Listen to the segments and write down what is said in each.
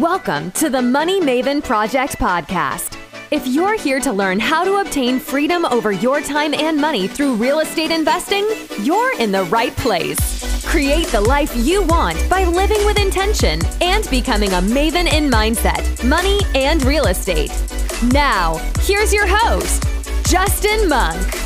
Welcome to the Money Maven Project podcast. If you're here to learn how to obtain freedom over your time and money through real estate investing, you're in the right place. Create the life you want by living with intention and becoming a maven in mindset, money, and real estate. Now, here's your host, Justin Monk.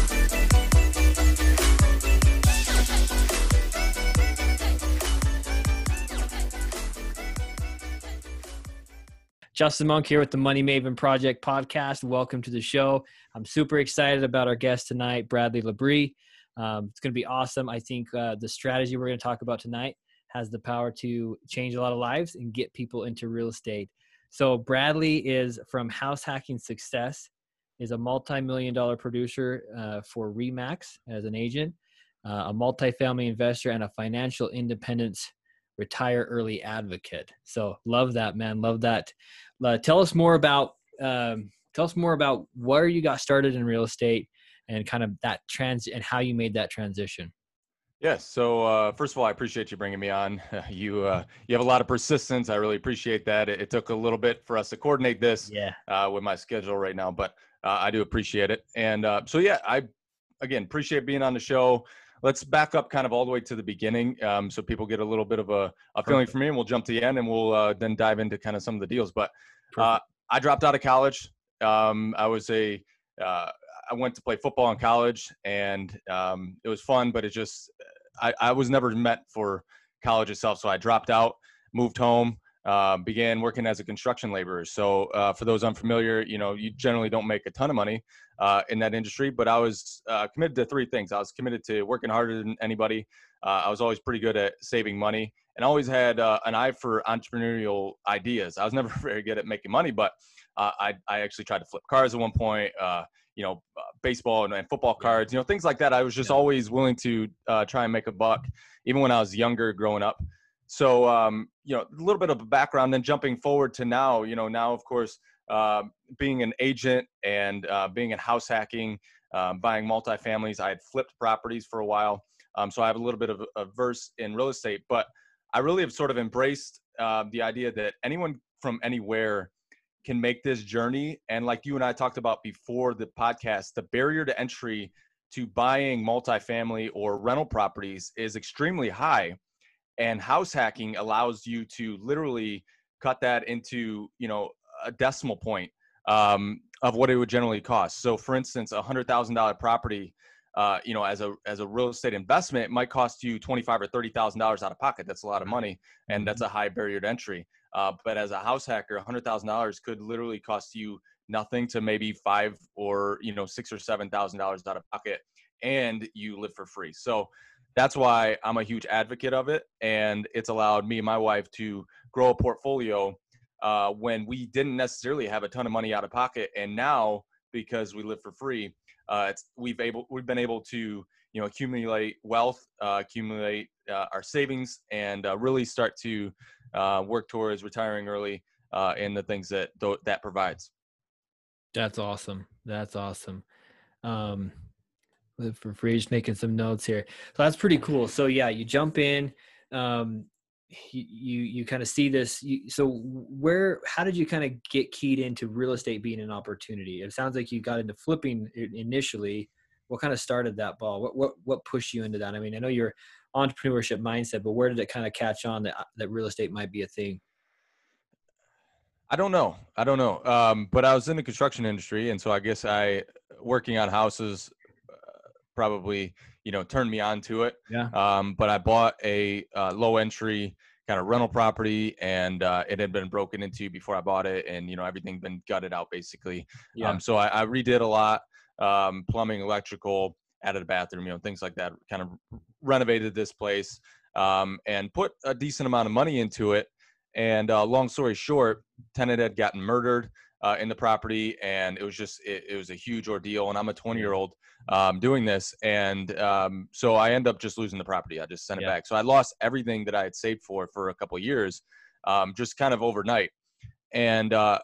Justin Monk here with the Money Maven Project podcast. Welcome to the show. I'm super excited about our guest tonight, Bradley Labrie. Um, it's going to be awesome. I think uh, the strategy we're going to talk about tonight has the power to change a lot of lives and get people into real estate. So Bradley is from House Hacking Success, is a multi-million dollar producer uh, for Remax as an agent, uh, a multifamily investor, and a financial independence retire early advocate. So love that, man. Love that. Uh, tell us more about um, tell us more about where you got started in real estate and kind of that trans and how you made that transition. Yes. So uh, first of all, I appreciate you bringing me on. You uh, you have a lot of persistence. I really appreciate that. It, it took a little bit for us to coordinate this. Yeah. Uh, with my schedule right now, but uh, I do appreciate it. And uh, so yeah, I again appreciate being on the show let's back up kind of all the way to the beginning um, so people get a little bit of a, a feeling for me and we'll jump to the end and we'll uh, then dive into kind of some of the deals but uh, i dropped out of college. Um, i was a uh, I went to play football in college and um, it was fun but it just I, I was never meant for college itself so i dropped out moved home uh, began working as a construction laborer. So, uh, for those unfamiliar, you know, you generally don't make a ton of money uh, in that industry, but I was uh, committed to three things. I was committed to working harder than anybody. Uh, I was always pretty good at saving money and always had uh, an eye for entrepreneurial ideas. I was never very good at making money, but I, I actually tried to flip cars at one point. you know, baseball and, and, football cards, you know, things like that. I was just yeah. always willing to try and make a buck, even when I was younger, growing up. So, um, you know, a little bit of a background, then jumping forward to now, you know, now, of course, uh, being an agent and uh, being in house hacking, um, buying multifamilies. I had flipped properties for a while. Um, so I have a little bit of a verse in real estate, but I really have sort of embraced uh, the idea that anyone from anywhere can make this journey. And like you and I talked about before the podcast, the barrier to entry to buying multifamily or rental properties is extremely high and house hacking allows you to literally cut that into you know a decimal point um, of what it would generally cost. So for instance a hundred thousand dollar property uh, you know as a as a real estate investment might cost you 25 or 30 thousand dollars out of pocket. That's a lot of money and that's mm-hmm. a high barrier to entry uh, but as a house hacker a hundred thousand dollars could literally cost you nothing to maybe five or you know six or seven thousand dollars out of pocket and you live for free. So that's why I'm a huge advocate of it. And it's allowed me and my wife to grow a portfolio uh, when we didn't necessarily have a ton of money out of pocket. And now, because we live for free, uh, we've able we've been able to you know accumulate wealth, uh, accumulate uh, our savings, and uh, really start to uh, work towards retiring early and the things that that provides. That's awesome. That's awesome. Um, live for free. Just making some notes here. So that's pretty cool. So yeah, you jump in. Um, you you, you kind of see this. You, so where? How did you kind of get keyed into real estate being an opportunity? It sounds like you got into flipping initially. What kind of started that ball? What what what pushed you into that? I mean, I know your entrepreneurship mindset, but where did it kind of catch on that that real estate might be a thing? I don't know. I don't know. Um, but I was in the construction industry, and so I guess I working on houses probably you know turned me on to it. Yeah. Um, but I bought a uh, low entry kind of rental property, and uh, it had been broken into before I bought it, and you know everything been gutted out basically. Yeah. Um, so I, I redid a lot, um, plumbing, electrical, added a bathroom, you know things like that. Kind of renovated this place um, and put a decent amount of money into it. And uh, long story short, tenant had gotten murdered uh, in the property, and it was just it, it, was a huge ordeal. And I'm a 20 year old um, doing this, and um, so I end up just losing the property. I just sent it back. So I lost everything that I had saved for for a couple years, um, just kind of overnight. And uh,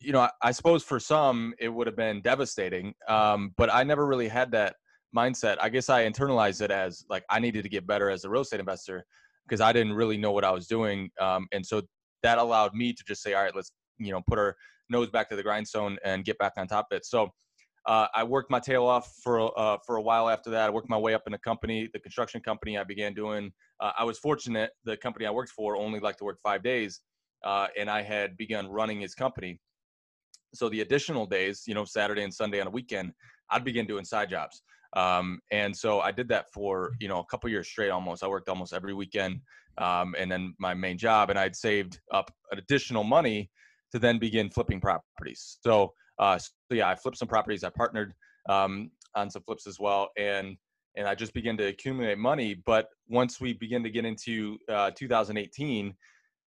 you know, I, I, suppose for some it would have been devastating, um, but I never really had that mindset. I guess I internalized it as like I needed to get better as a real estate investor because I didn't really know what I was doing. Um, and so that allowed me to just say, all right, let's you know put our nose back to the grindstone and get back on top of it. So uh, I worked my tail off for uh, for a while after that. I worked my way up in the company, the construction company. I began doing. Uh, I was fortunate. The company I worked for only liked to work five days, uh, and I had begun running his company. So the additional days, you know, Saturday and Sunday on a weekend, I'd begin doing side jobs. Um, and so I did that for you know a couple years straight almost. I worked almost every weekend, um, and then my main job, and I'd saved up additional money to then begin flipping properties. So uh, so yeah, I flipped some properties. I partnered um, on some flips as well, and and I just began to accumulate money. But once we begin to get into uh, 2018,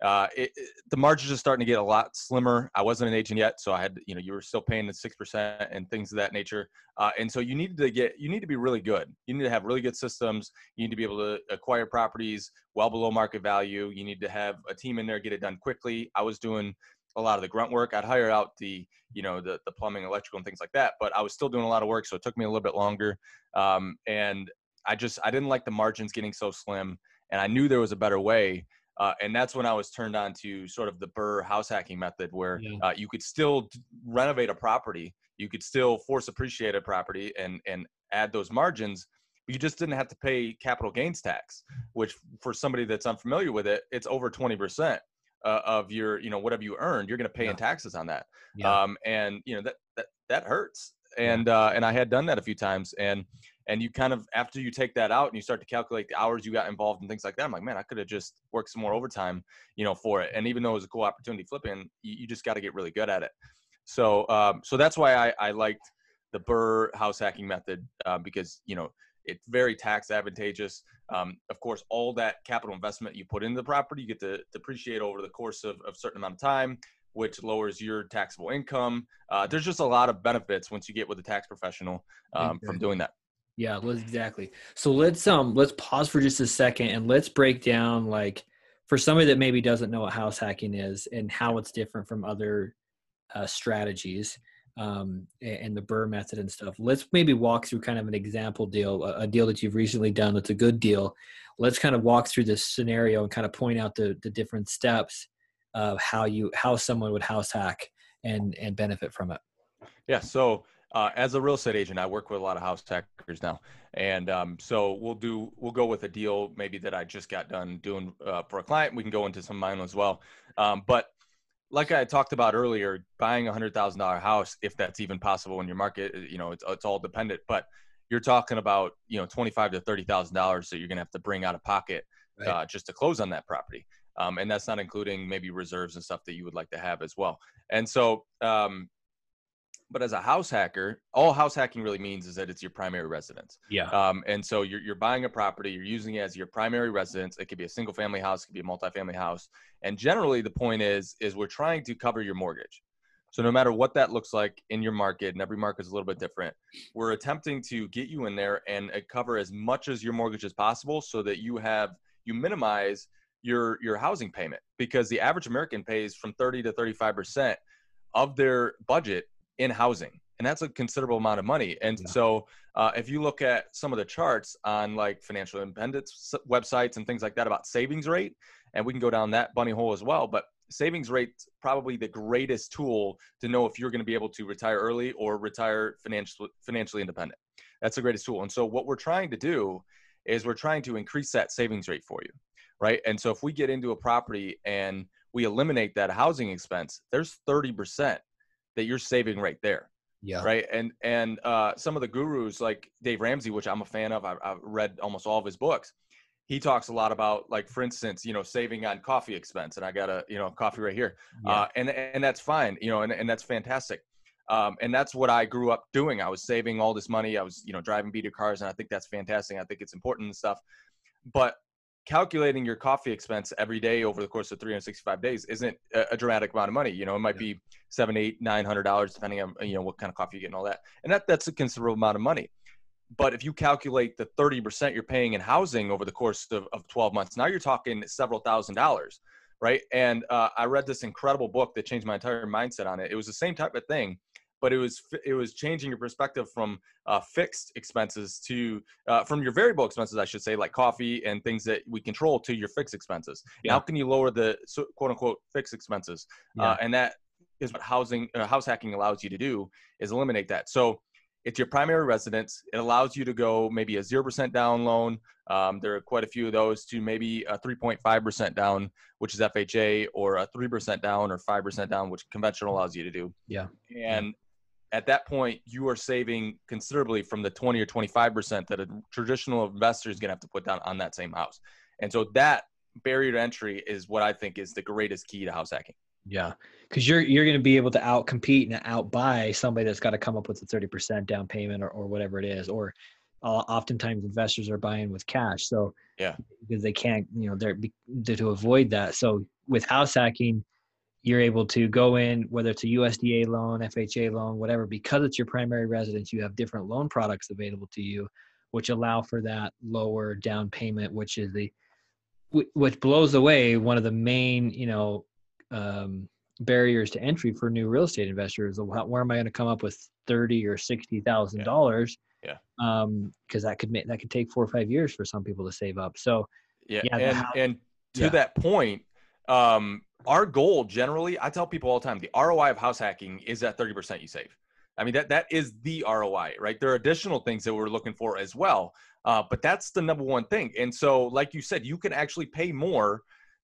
uh, it, it, the margins are starting to get a lot slimmer. I wasn't an agent yet, so I had you know you were still paying the six percent and things of that nature. Uh, and so you need to get you need to be really good. You need to have really good systems. You need to be able to acquire properties well below market value. You need to have a team in there get it done quickly. I was doing a lot of the grunt work. I'd hire out the, you know, the, the plumbing, electrical, and things like that. But I was still doing a lot of work, so it took me a little bit longer. Um, and I just I didn't like the margins getting so slim, and I knew there was a better way. Uh, and that's when I was turned on to sort of the BRRRR house hacking method, where yeah. uh, you could still renovate a property, you could still force appreciate a property, and and add those margins. But you just didn't have to pay capital gains tax, which for somebody that's unfamiliar with it, it's over twenty percent uh, of your you know whatever you earned you're going to pay yeah. in taxes on that yeah. um, and you know that that, that hurts and yeah. uh, and i had done that a few times and and you kind of after you take that out and you start to calculate the hours you got involved and things like that i'm like man i could have just worked some more overtime you know for it and even though it was a cool opportunity flipping you, you just got to get really good at it so um, so that's why i i liked the BRRRR house hacking method uh, because you know it's very tax advantageous. Um, of course, all that capital investment you put into the property, you get to depreciate over the course of, of a certain amount of time, which lowers your taxable income. Uh, there's just a lot of benefits once you get with a tax professional um, from doing that. Yeah, exactly. So let's um let's pause for just a second and let's break down like for somebody that maybe doesn't know what house hacking is and how it's different from other uh, strategies um, and the BRRRR method and stuff. Let's maybe walk through kind of an example deal, a deal that you've recently done that's a good deal. Let's kind of walk through this scenario and kind of point out the, the different steps of how you how someone would house hack and and benefit from it. Yeah. So uh, as a real estate agent, I work with a lot of house hackers now, and um, so we'll do we'll go with a deal maybe that I just got done doing uh, for a client. We can go into some mine as well, um, but like I talked about earlier, buying a hundred thousand dollar house, if that's even possible in your market, you know, it's, it's all dependent. But you're talking about you know twenty five to thirty thousand dollars that you're gonna have to bring out of pocket right. uh, just to close on that property, um, and that's not including maybe reserves and stuff that you would like to have as well. And so um, but as a house hacker, all house hacking really means is that it's your primary residence. Yeah. Um, and so you're, you're buying a property, you're using it as your primary residence. It could be a single family house, it could be a multifamily house. And generally the point is, is we're trying to cover your mortgage. So no matter what that looks like in your market, and every market is a little bit different, we're attempting to get you in there and cover as much as your mortgage as possible so that you have, you minimize your, your housing payment because the average American pays from 30 to 35% of their budget in housing and that's a considerable amount of money. And yeah. so uh, if you look at some of the charts on like financial independence websites and things like that about savings rate and we can go down that bunny hole as well but savings rate probably the greatest tool to know if you're going to be able to retire early or retire financially financially independent. That's the greatest tool. And so what we're trying to do is we're trying to increase that savings rate for you right? And so if we get into a property and we eliminate that housing expense there's 30% that you're saving right there. Yeah. Right. And and uh, some of the gurus like Dave Ramsey, which I'm a fan of, I've, I've read almost all of his books. He talks a lot about like, for instance, you know, saving on coffee expense, and I got a you know coffee right here, yeah. uh, and and that's fine, you know, and and that's fantastic. Um, and that's what I grew up doing. I was saving all this money. I was, you know, driving beater cars, and I think that's fantastic. I think it's important and stuff. But calculating your coffee expense every day over the course of 365 days isn't a, dramatic amount of money. You know, it might yeah. be seven, eight, nine hundred dollars, depending on you know what kind of coffee you get and all that. And that that's a considerable amount of money. But if you calculate the 30% you're paying in housing over the course of, of 12 months, now you're talking several thousand dollars, right? And uh, I read this incredible book that changed my entire mindset on it. It was the same type of thing, but it was it was changing your perspective from uh, fixed expenses to uh, from your variable expenses, I should say, like coffee and things that we control, to your fixed expenses. Yeah. How can you lower the quote unquote fixed expenses? Uh, and that is what housing uh, house hacking allows you to do is eliminate that. So it's your primary residence. It allows you to go maybe a 0% down loan. Um, there are quite a few of those to maybe a 3.5% down, which is FHA, or a 3% down or 5% down, which conventional allows you to do. Yeah. And at that point, you are saving considerably from the 20 or 25% that a traditional investor is going to have to put down on that same house. And so that barrier to entry is what I think is the greatest key to house hacking. Yeah, because you're you're going to be able to out compete and outbuy somebody that's got to come up with a thirty percent down payment or, or whatever it is. Or uh, oftentimes investors are buying with cash, so yeah, because they can't, you know, they're to avoid that. So with house hacking, you're able to go in whether it's a USDA loan, FHA loan, whatever. Because it's your primary residence, you have different loan products available to you, which allow for that lower down payment, which is the which blows away one of the main, you know, um, barriers to entry for new real estate investors. Where am I going to come up with thirty or sixty thousand dollars? Yeah, um, because that could make that could take four or five years for some people to save up. So yeah, yeah and and to yeah. that point, um, our goal generally, I tell people all the time, the ROI of house hacking is at thirty percent you save. I mean that that is the ROI, right? There are additional things that we're looking for as well, uh, but that's the number one thing. And so, like you said, you can actually pay more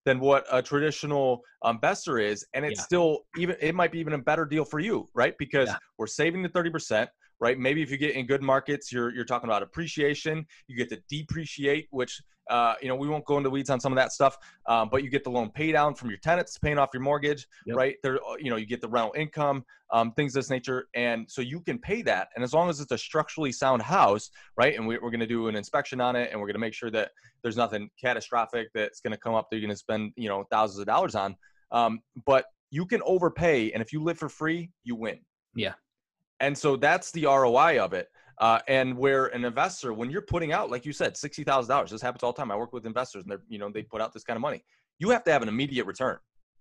than what a traditional investor is and it's yeah. still even it might be even a better deal for you right because yeah. we're saving the 30% right maybe if you get in good markets you're you're talking about appreciation you get to depreciate which uh, you know, we won't go into weeds on some of that stuff, um, but you get the loan pay down from your tenants paying off your mortgage, yep. right? There, uh, you know, you get the rental income, um, things of this nature, and so you can pay that. And as long as it's a structurally sound house, right? And we, are going to do an inspection on it, and we're going to make sure that there's nothing catastrophic that's going to come up that you're going to spend, you know, thousands of dollars on. Um, but you can overpay, and if you live for free, you win. Yeah. And so that's the ROI of it. Uh, and where an investor, when you're putting out, like you said, sixty thousand dollars, this happens all the time. I work with investors, and they're you know they put out this kind of money. You have to have an immediate return.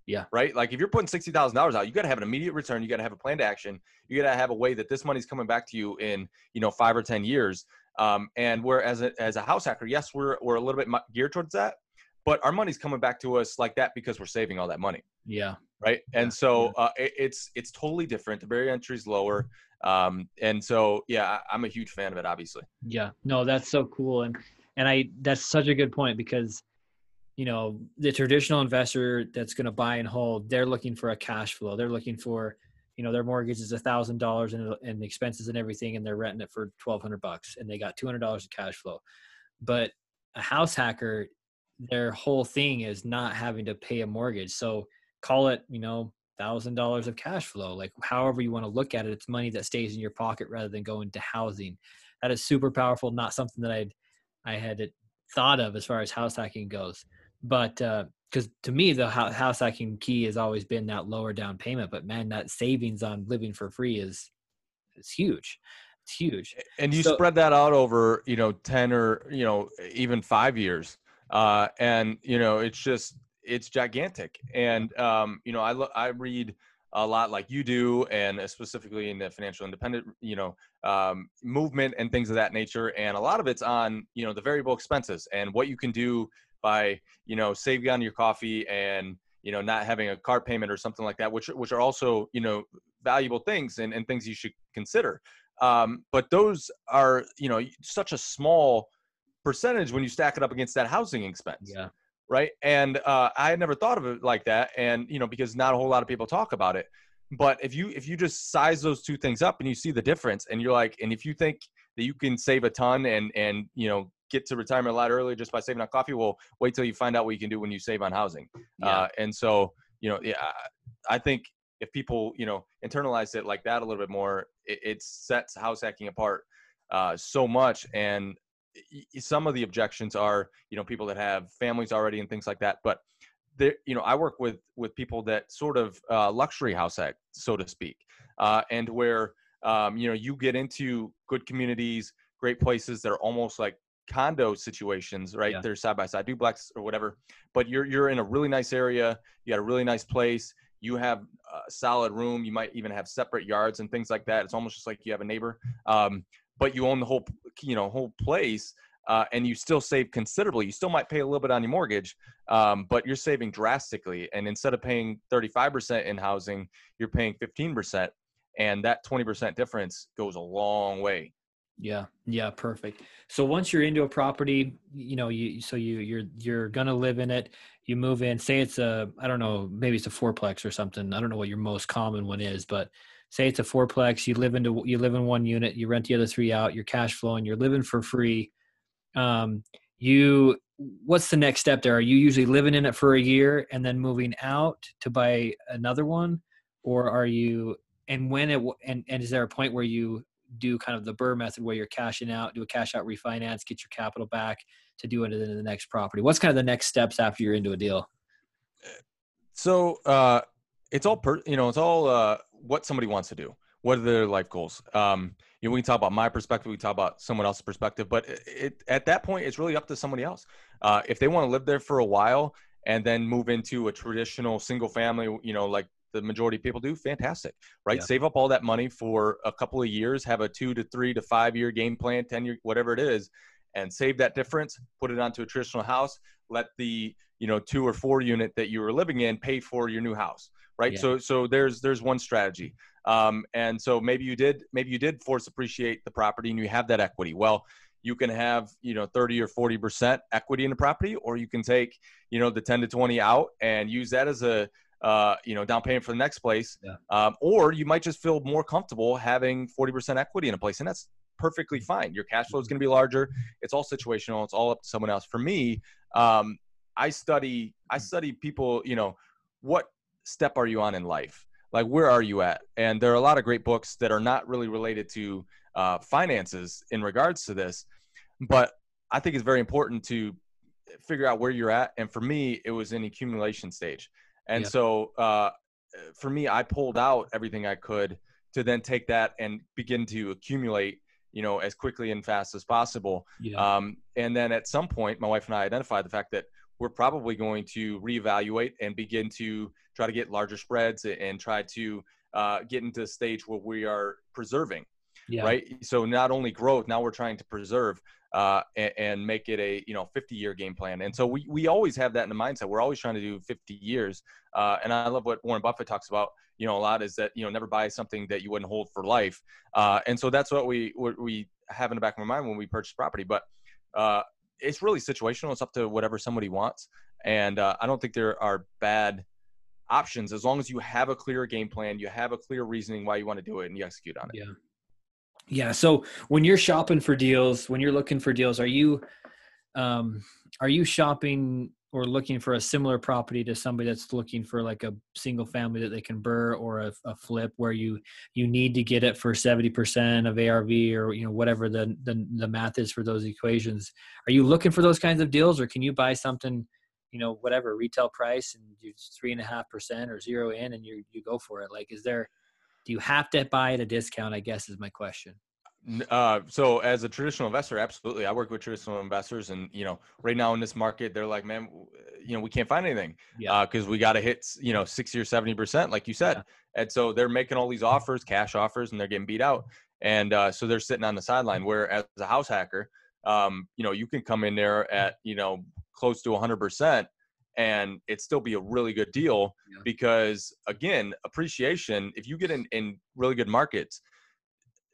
Yeah. Right. Like if you're putting sixty thousand dollars out, you got to have an immediate return. You got to have a plan to action. You got to have a way that this money's coming back to you in you know five or ten years. Um, and where as a as a house hacker, yes, we're we're a little bit geared towards that, but our money's coming back to us like that because we're saving all that money. Yeah. Right. And so uh, it, it's it's totally different. The barrier entry is lower. Um, and so, yeah, I'm a huge fan of it, obviously. Yeah, no, that's so cool. And, and I, that's such a good point because, you know, the traditional investor that's going to buy and hold, they're looking for a cash flow. They're looking for, you know, their mortgage is a thousand dollars and expenses and everything, and they're renting it for 1200 bucks and they got $200 of cash flow. But a house hacker, their whole thing is not having to pay a mortgage. So call it, you know, thousand dollars of cash flow like however you want to look at it it's money that stays in your pocket rather than going to housing. That is super powerful not something that i'd i had thought of as far as house hacking goes. But uh because to me the house hacking key has always been that lower down payment but man that savings on living for free is it's huge. It's huge. And you so, spread that out over you know 10 or you know even five years uh and you know it's just it's gigantic. And um, you know, I lo- I read a lot like you do, and specifically in the financial independent, you know, um, movement and things of that nature. And a lot of it's on you know the variable expenses and what you can do by you know saving on your coffee and you know not having a car payment or something like that, which which are also you know valuable things and, and things you should consider. Um, but those are you know such a small percentage when you stack it up against that housing expense. Yeah right and uh, i had never thought of it like that and you know because not a whole lot of people talk about it but if you if you just size those two things up and you see the difference and you're like and if you think that you can save a ton and and you know get to retirement a lot earlier just by saving on coffee well wait till you find out what you can do when you save on housing yeah. uh, and so you know yeah i think if people you know internalize it like that a little bit more it, it sets house hacking apart uh, so much and some of the objections are you know people that have families already and things like that but there you know i work with with people that sort of uh, luxury house act so to speak uh, and where um, you know you get into good communities great places that are almost like condo situations right yeah. they're side by side duplex or whatever but you're you're in a really nice area you got a really nice place you have a solid room. You might even have separate yards and things like that. It's almost just like you have a neighbor, um, but you own the whole, you know, whole place. Uh, and you still save considerably. You still might pay a little bit on your mortgage, um, but you're saving drastically. And instead of paying 35% in housing, you're paying 15%. And that 20% difference goes a long way. Yeah. Yeah. Perfect. So once you're into a property, you know, you, so you, you're, you're going to live in it. You move in, say it's a, I don't know, maybe it's a fourplex or something. I don't know what your most common one is, but say it's a fourplex, you live into, you live in one unit, you rent the other three out, you're cash flowing, you're living for free. Um, you, what's the next step there? Are you usually living in it for a year and then moving out to buy another one? Or are you, and when it, and, and is there a point where you do kind of the BRRRR method where you're cashing out, do a cash out refinance, get your capital back to do it in the next property? What's kind of the next steps after you're into a deal? So uh, it's all per, you know, it's all uh, what somebody wants to do. What are their life goals? Um, you know, we can talk about my perspective, we talk about someone else's perspective, but it, it at that point, it's really up to somebody else. Uh, if they want to live there for a while and then move into a traditional single family, you know, like the majority of people do, fantastic, right? Yeah. Save up all that money for a couple of years, have a two to three to five year game plan, 10 year, whatever it is, and save that difference, put it onto a traditional house, let the, you know, two or four unit that you were living in pay for your new house, right? Yeah. So, so there's, there's one strategy. Um, and so maybe you did, maybe you did force appreciate the property and you have that equity. Well, you can have you know 30 or 40 percent equity in the property or you can take you know the 10 to 20 out and use that as a uh, you know, down payment for the next place. Yeah. Um, or you might just feel more comfortable having 40% equity in a place. And that's perfectly fine. Your cash flow is going to be larger. It's all situational. It's all up to someone else. For me, um, I study, I study people, you know, what step are you on in life? Like, where are you at? And there are a lot of great books that are not really related to uh, finances in regards to this. But I think it's very important to figure out where you're at. And for me, it was an accumulation stage. And yeah. so uh, for me, I pulled out everything I could to then take that and begin to accumulate, you know, as quickly and fast as possible. Yeah. Um, and then at some point, my wife and I identified the fact that we're probably going to reevaluate and begin to try to get larger spreads and try to uh, get into a stage where we are preserving. Yeah. Right. So not only growth, now we're trying to preserve uh, and, and, make it a you know 50 year game plan. And so we we always have that in the mindset. We're always trying to do 50 years. Uh, and I love what Warren Buffett talks about. You know, a lot is that you know never buy something that you wouldn't hold for life. Uh, and so that's what we what we have in the back of my mind when we purchase property. But uh, it's really situational. It's up to whatever somebody wants. And uh, I don't think there are bad options as long as you have a clear game plan, you have a clear reasoning why you want to do it, and you execute on it. Yeah. Yeah. So when you're shopping for deals, when you're looking for deals, are you um, are you shopping or looking for a similar property to somebody that's looking for like a single family that they can BRRRR or a, a flip where you you need to get it for 70% of ARV or you know whatever the, the the math is for those equations. Are you looking for those kinds of deals or can you buy something you know whatever retail price and you three and a half percent or zero in and you you go for it like is there do you have to buy at a discount? I guess is my question. Uh, so as a traditional investor, absolutely. I work with traditional investors and, you know, right now in this market, they're like, man, you know, we can't find anything yeah. uh, we got to hit, you know, 60 or 70%, like you said. Yeah. And so they're making all these offers, cash offers, and they're getting beat out. And uh, so they're sitting on the sideline where as a house hacker, um, you know, you can come in there at, you know, close to hundred percent and it still be a really good deal yeah. because again appreciation if you get in, in really good markets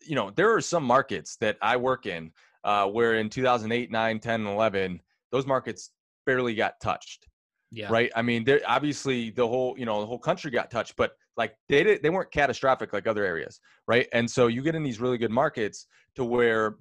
you know there are some markets that i work in uh, where in 2008 9 10 and 11 those markets barely got touched yeah right i mean there obviously the whole you know the whole country got touched but like they did, they weren't catastrophic like other areas right and so you get in these really good markets to where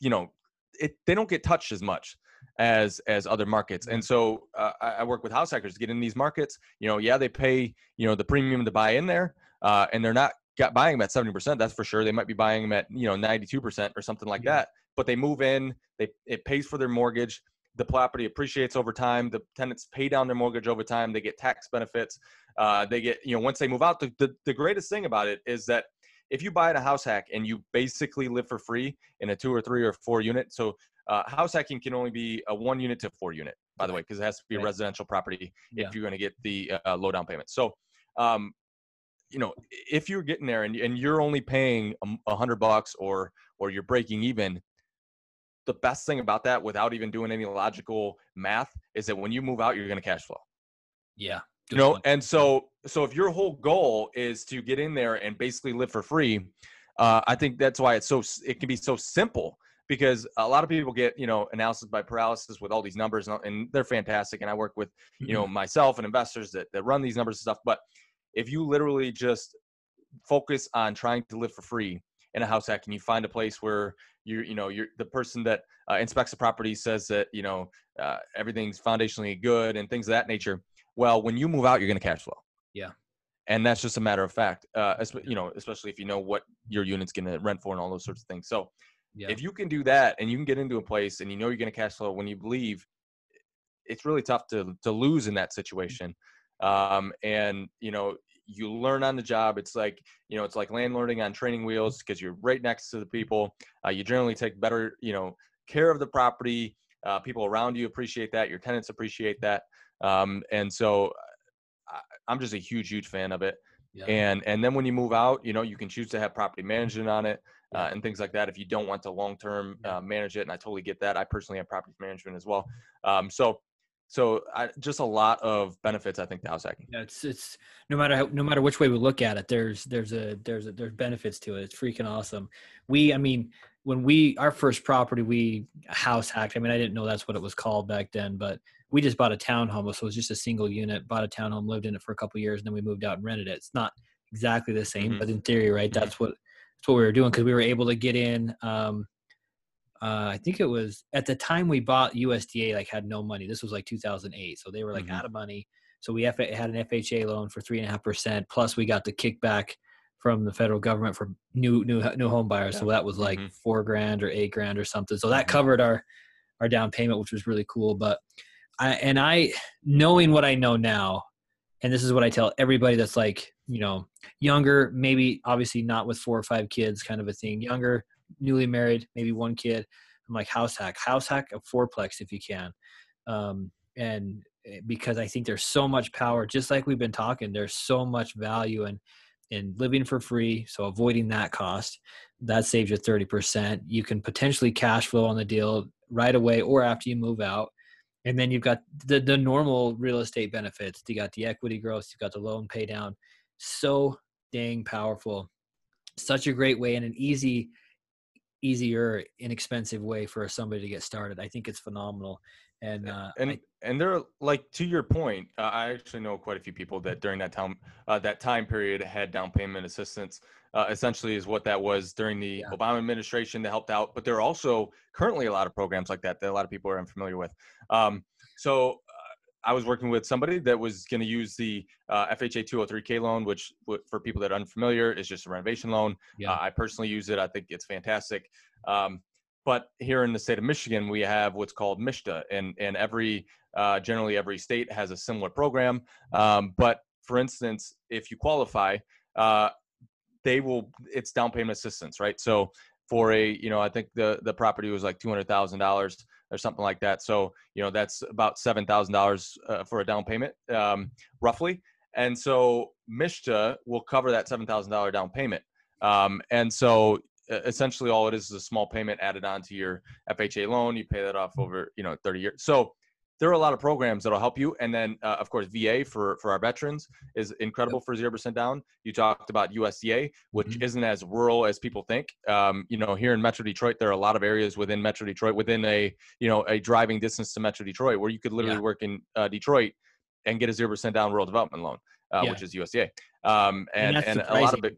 you know it, they don't get touched as much as as other markets. And so uh, I, work with house hackers to get in these markets. You know, yeah, they pay you know the premium to buy in there, uh, and they're not got buying them at seventy percent. That's for sure. They might be buying them at you know ninety two percent or something like that. But they move in. They it pays for their mortgage. The property appreciates over time. The tenants pay down their mortgage over time. They get tax benefits. Uh, they get you know once they move out. The, the the greatest thing about it is that if you buy at a house hack and you basically live for free in a two or three or four unit, so uh, house hacking can only be a one unit to four unit, by the way, because it has to be a residential property Yeah. if you're going to get the uh, low down payment. So, um, you know, if you're getting there and, and you're only paying a hundred bucks or or you're breaking even, the best thing about that, without even doing any logical math, is that when you move out, you're going to cash flow Yeah. you know point. and so so if your whole goal is to get in there and basically live for free uh, i think that's why it's so it can be so simple because a lot of people get you know analysis by paralysis with all these numbers and, and they're fantastic and i work with you know myself and investors that, that run these numbers and stuff but if you literally just focus on trying to live for free in a house hack and you find a place where you you know you're the person that uh, inspects the property says that you know uh, everything's foundationally good and things of that nature well when you move out you're going to cash flow. Yeah. and that's just a matter of fact uh you know especially if you know what your unit's going to rent for and all those sorts of things. So yeah. if you can do that and you can get into a place and you know you're going to cash flow when you leave it's really tough to to lose in that situation. Um and you know you learn on the job it's like you know it's like landlording on training wheels because you're right next to the people. Uh, you generally take better you know care of the property. Uh, people around you appreciate that your tenants appreciate that. Um, and so I, i'm just a huge huge fan of it. Yeah. and and then when you move out you know you can choose to have property management on it uh, and things like that if you don't want to long term uh, manage it and i totally get that. I personally have property management as well. Um, so so I, just a lot of benefits i think to house hacking Yeah, it's it's no matter how, no matter which way we look at it, there's there's a there's a there's benefits to it. It's freaking awesome. We, I mean, when we our first property, we house hacked. I mean, I didn't know that's what it was called back then, but we just bought a townhome, so it was just a single unit. Bought a townhome, lived in it for a couple years, and then we moved out and rented it. It's not exactly the same, Mhm. but in theory, right? Mhm. That's what that's what we were doing because we were able to get in. Um, uh, I think it was at the time we bought USDA like had no money. This was like 2008, so they were like Mhm. out of money. So we F- had an FHA loan for three and a half percent. Plus, we got the kickback from the federal government for new new new home buyers. So that was like Mhm. four grand or eight grand or something. So that Mhm. covered our our down payment, which was really cool. But I and I knowing what I know now, and this is what I tell everybody that's like you know younger, maybe obviously not with four or five kids, kind of a thing. Younger, newly married, maybe one kid. I'm like house hack, house hack a fourplex if you can. Um, and eh, because I think there's so much power, just like we've been talking, there's so much value in in living for free. So avoiding that cost, that saves you 30%. You can potentially cash flow on the deal right away or after you move out. And then you've got the, the normal real estate benefits. You got the equity growth, you've got the loan pay down. So dang powerful. Such a great way and an easy, easier, inexpensive way for somebody to get started. I think it's phenomenal. And uh, and I- and they're like to your point uh, i actually know quite a few people that during that time uh, that time period had down payment assistance uh, essentially is what that was during the Yeah. obama administration that helped out but there are also currently a lot of programs like that that a lot of people are unfamiliar with um, so I was working with somebody that was going to use the uh, FHA 203k loan, which w- for people that are unfamiliar is just a renovation loan. Yeah. Uh, I personally use it. I think it's fantastic. Um, but here in the state of Michigan, we have what's called MSHDA, and and every uh, generally every state has a similar program. Um, but for instance, if you qualify, uh, they will it's down payment assistance, right? So for a you know I think the the property was like two hundred thousand dollars or something like that. So you know that's about seven thousand uh, dollars for a down payment, um, roughly. And so MSHDA will cover that seven thousand dollar down payment. Um, and so essentially all it is is a small payment added onto your FHA loan. You pay that off over, you know, 30 years. So there are a lot of programs that'll help you. And then, uh, of course, VA for, for our veterans is incredible for 0% down. You talked about USDA, which Mhm. isn't as rural as people think. Um, you know, here in Metro Detroit, there are a lot of areas within Metro Detroit, within a, you know, a driving distance to Metro Detroit, where you could literally Yeah. work in uh, Detroit and get a 0% down rural development loan, uh, Yeah. which is USDA. Um, And and, and, a lot of it,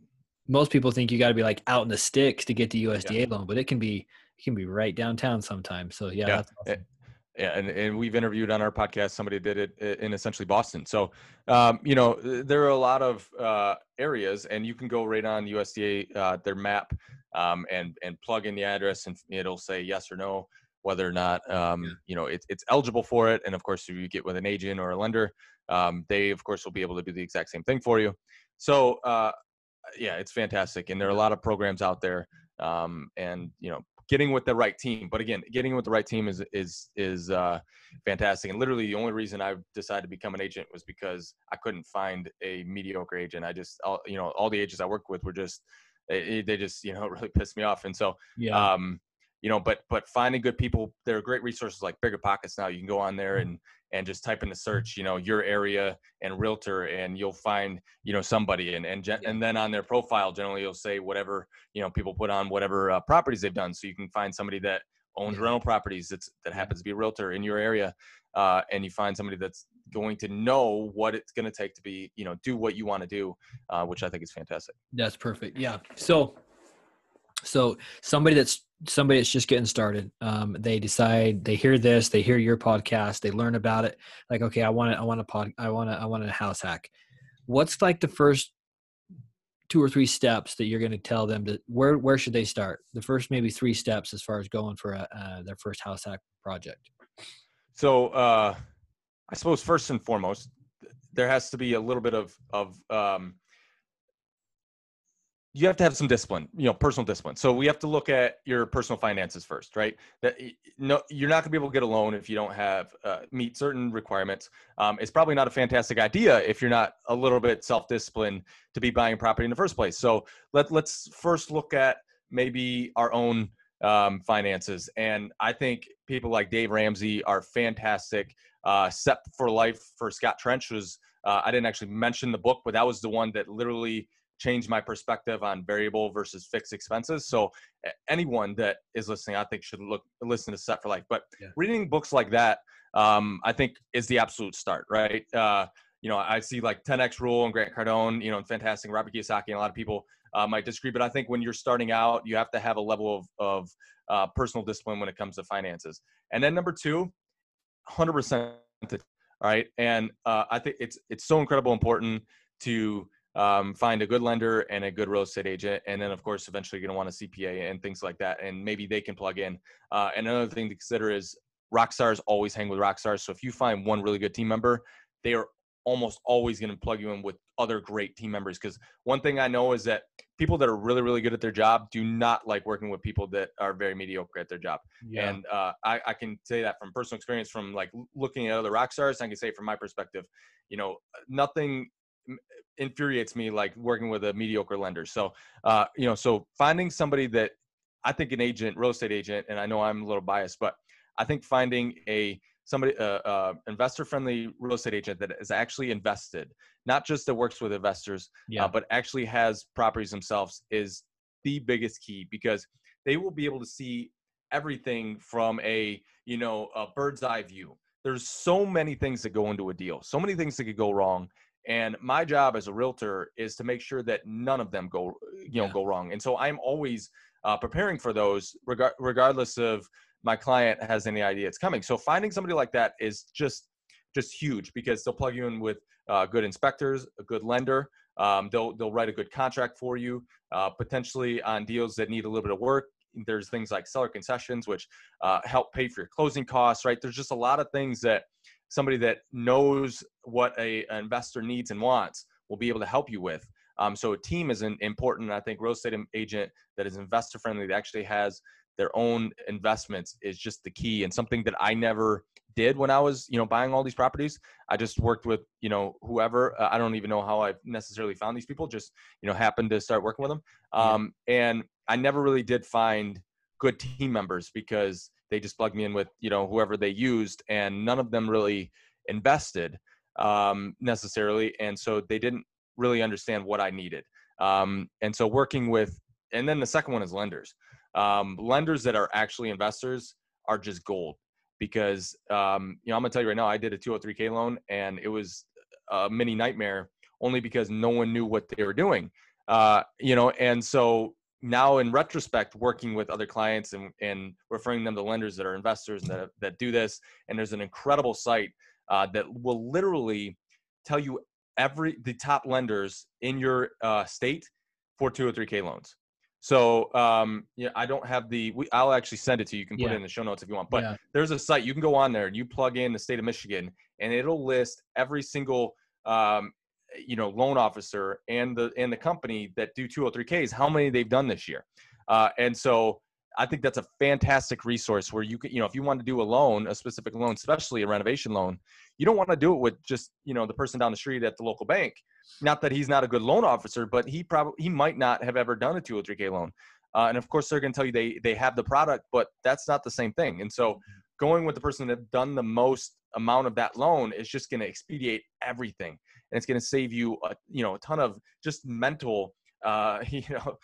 most people think you got to be like out in the sticks to get the USDA loan, but it can be it can be right downtown sometimes. So yeah, Yeah. that's awesome. Yeah, and, and we've interviewed on our podcast somebody did it in essentially Boston. So, um, you know, there are a lot of uh, areas, and you can go right on USDA uh, their map um, and and plug in the address, and it'll say yes or no whether or not um, Yeah. you know it, it's eligible for it. And of course, if you get with an agent or a lender, um, they of course will be able to do the exact same thing for you. So, uh, yeah, it's fantastic, and there are a lot of programs out there, um, and you know, getting with the right team. But again, getting with the right team is is is uh, fantastic. And literally, the only reason I decided to become an agent was because I couldn't find a mediocre agent. I just, all, you know, all the agents I worked with were just they, they just you know really pissed me off. And so, yeah. um, you know, but but finding good people, there are great resources like BiggerPockets now. You can go on there and and just type in the search, you know, your area and realtor, and you'll find, you know, somebody. And and and then on their profile, generally, you'll say whatever, you know, people put on whatever uh, properties they've done. So you can find somebody that owns yeah. rental properties that's that happens to be a realtor in your area, uh, and you find somebody that's going to know what it's going to take to be, you know, do what you want to do, uh, which I think is fantastic. That's perfect. Yeah. So, so somebody that's somebody that's just getting started. Um, they decide they hear this they hear your podcast they learn about it. Like okay i want to i want a pod i want to i want a house hack. What's like the first two or three steps that you're going to tell them to where where should they start? The first maybe three steps as far as going for a, uh, their first house hack project. So uh i suppose first and foremost there has to be a little bit of of um you have to have some discipline, you know, personal discipline. So we have to look at your personal finances first, right? That no, you're not going to be able to get a loan if you don't have uh, meet certain requirements. Um, it's probably not a fantastic idea if you're not a little bit self-disciplined to be buying property in the first place. So let let's first look at maybe our own um, finances, and I think people like Dave Ramsey are fantastic. Uh, Set for Life for Scott Trench was uh, I didn't actually mention the book, but that was the one that literally changed my perspective on variable versus fixed expenses. So anyone that is listening, I think should look listen to Set for Life. But yeah. reading books like that, um, I think is the absolute start, right? Uh, you know, I see like 10x Rule and Grant Cardone, you know, and fantastic Robert Kiyosaki, and a lot of people uh, might disagree. But I think when you're starting out, you have to have a level of of uh, personal discipline when it comes to finances. And then number two, 100%. All right, and uh, I think it's it's so incredible important to um, find a good lender and a good real estate agent. And then, of course, eventually you're going to want a CPA and things like that. And maybe they can plug in. Uh, and another thing to consider is rock stars always hang with rock stars. So if you find one really good team member, they are almost always going to plug you in with other great team members. Because one thing I know is that people that are really, really good at their job do not like working with people that are very mediocre at their job. Yeah. And uh, I, I, can say that from personal experience, from like looking at other rock stars. I can say from my perspective, you know, nothing infuriates me like working with a mediocre lender. So, uh, you know, so finding somebody that I think an agent, real estate agent, and I know I'm a little biased, but I think finding a somebody, uh, uh, investor friendly real estate agent that is actually invested, not just that works with investors, uh, but actually has properties themselves is the biggest key because they will be able to see everything from a, you know, a bird's eye view. There's so many things that go into a deal, so many things that could go wrong and my job as a realtor is to make sure that none of them go you know yeah. go wrong. And so i'm always uh, preparing for those reg- regardless of my client has any idea it's coming. So finding somebody like that is just just huge because they'll plug you in with uh, good inspectors a good lender. Um, they'll they'll write a good contract for you uh, potentially on deals that need a little bit of work. There's things like seller concessions which uh, help pay for your closing costs right? There's just a lot of things that somebody that knows what a, an investor needs and wants will be able to help you with. Um, so a team is an important. I think real estate agent that is investor friendly that actually has their own investments is just the key and something that I never did when I was, you know, buying all these properties. I just worked with, you know, whoever. Uh, I don't even know how I necessarily found these people. Just, you know, happened to start working with them. Um, yeah. And I never really did find good team members because they just plugged me in with you know whoever they used and none of them really invested um, necessarily and so they didn't really understand what i needed. Um, and so working with and then the second one is lenders. Um, lenders that are actually investors are just gold because um, you know i'm gonna tell you right now i did a 203k loan and it was a mini nightmare only because no one knew what they were doing. Uh, you know and so now in retrospect working with other clients and, and referring them to lenders that are investors that, that do this and there's an incredible site uh, that will literally tell you every the top lenders in your uh, state for 203k loans so um, yeah i don't have the we, i'll actually send it to you you can put yeah. it in the show notes if you want but yeah. there's a site you can go on there and you plug in the state of michigan and it'll list every single um, you know loan officer and the and the company that do 203ks how many they've done this year uh, and so I think that's a fantastic resource where you can, you know, if you want to do a loan, a specific loan, especially a renovation loan, you don't want to do it with just, you know, the person down the street at the local bank. Not that he's not a good loan officer, but he probably he might not have ever done a 203k loan. Uh, and of course, they're going to tell you they they have the product, but that's not the same thing. And so, going with the person that done the most amount of that loan is just going to expedite everything, and it's going to save you a you know a ton of just mental. Uh, you know,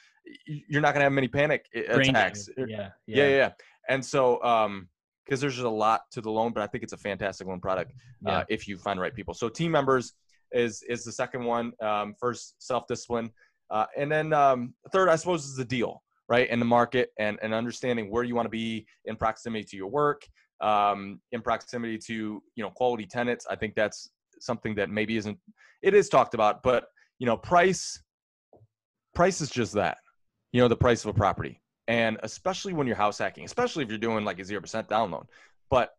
you're not going to have many panic attacks. Yeah, yeah, yeah, yeah. And so, um, because there's just a lot to the loan, but I think it's a fantastic loan product uh, if you find the right people. So team members is is the second one. Um, first, self discipline, uh, and then um, third, I suppose, is the deal, right? In the market and and understanding where you want to be in proximity to your work, um, in proximity to you know quality tenants. I think that's something that maybe isn't it is talked about, but you know, price price is just that you know the price of a property. And especially when you're house hacking especially if you're doing like a 0% down loan. But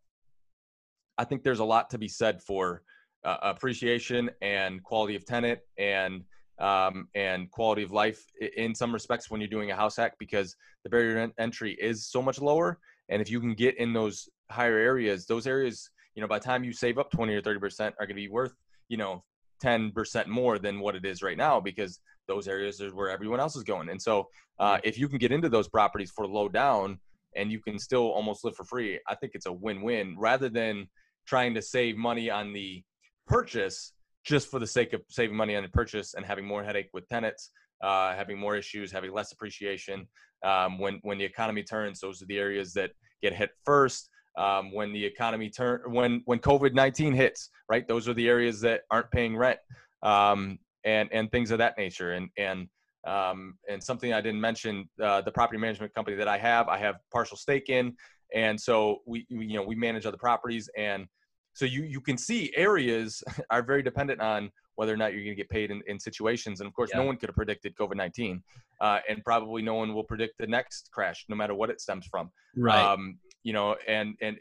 i think there's a lot to be said for uh, appreciation and quality of tenant and um, and quality of life in some respects when you're doing a house hack because the barrier to entry is so much lower. And if you can get in those higher areas those areas you know by the time you save up 20 or 30 percent are going to be worth you know 10 percent more than what it is right now because those areas is where everyone else is going. And so uh, if you can get into those properties for low down and you can still almost live for free, I think it's a win-win rather than trying to save money on the purchase just for the sake of saving money on the purchase and having more headache with tenants, uh, having more issues, having less appreciation. Um, when when the economy turns, those are the areas that get hit first. Um, when the economy turn, when when COVID nineteen hits, right? Those are the areas that aren't paying rent. Um, and and things of that nature. And and um, and something I didn't mention, uh, the property management company that I have, I have partial stake in, and so we, we you know we manage other properties, and so you you can see areas are very dependent on whether or not you're going to get paid in, in situations. And of course, yeah. no one could have predicted COVID 19. Uh, and probably no one will predict the next crash, no matter what it stems from. Right. Um, you know, and, and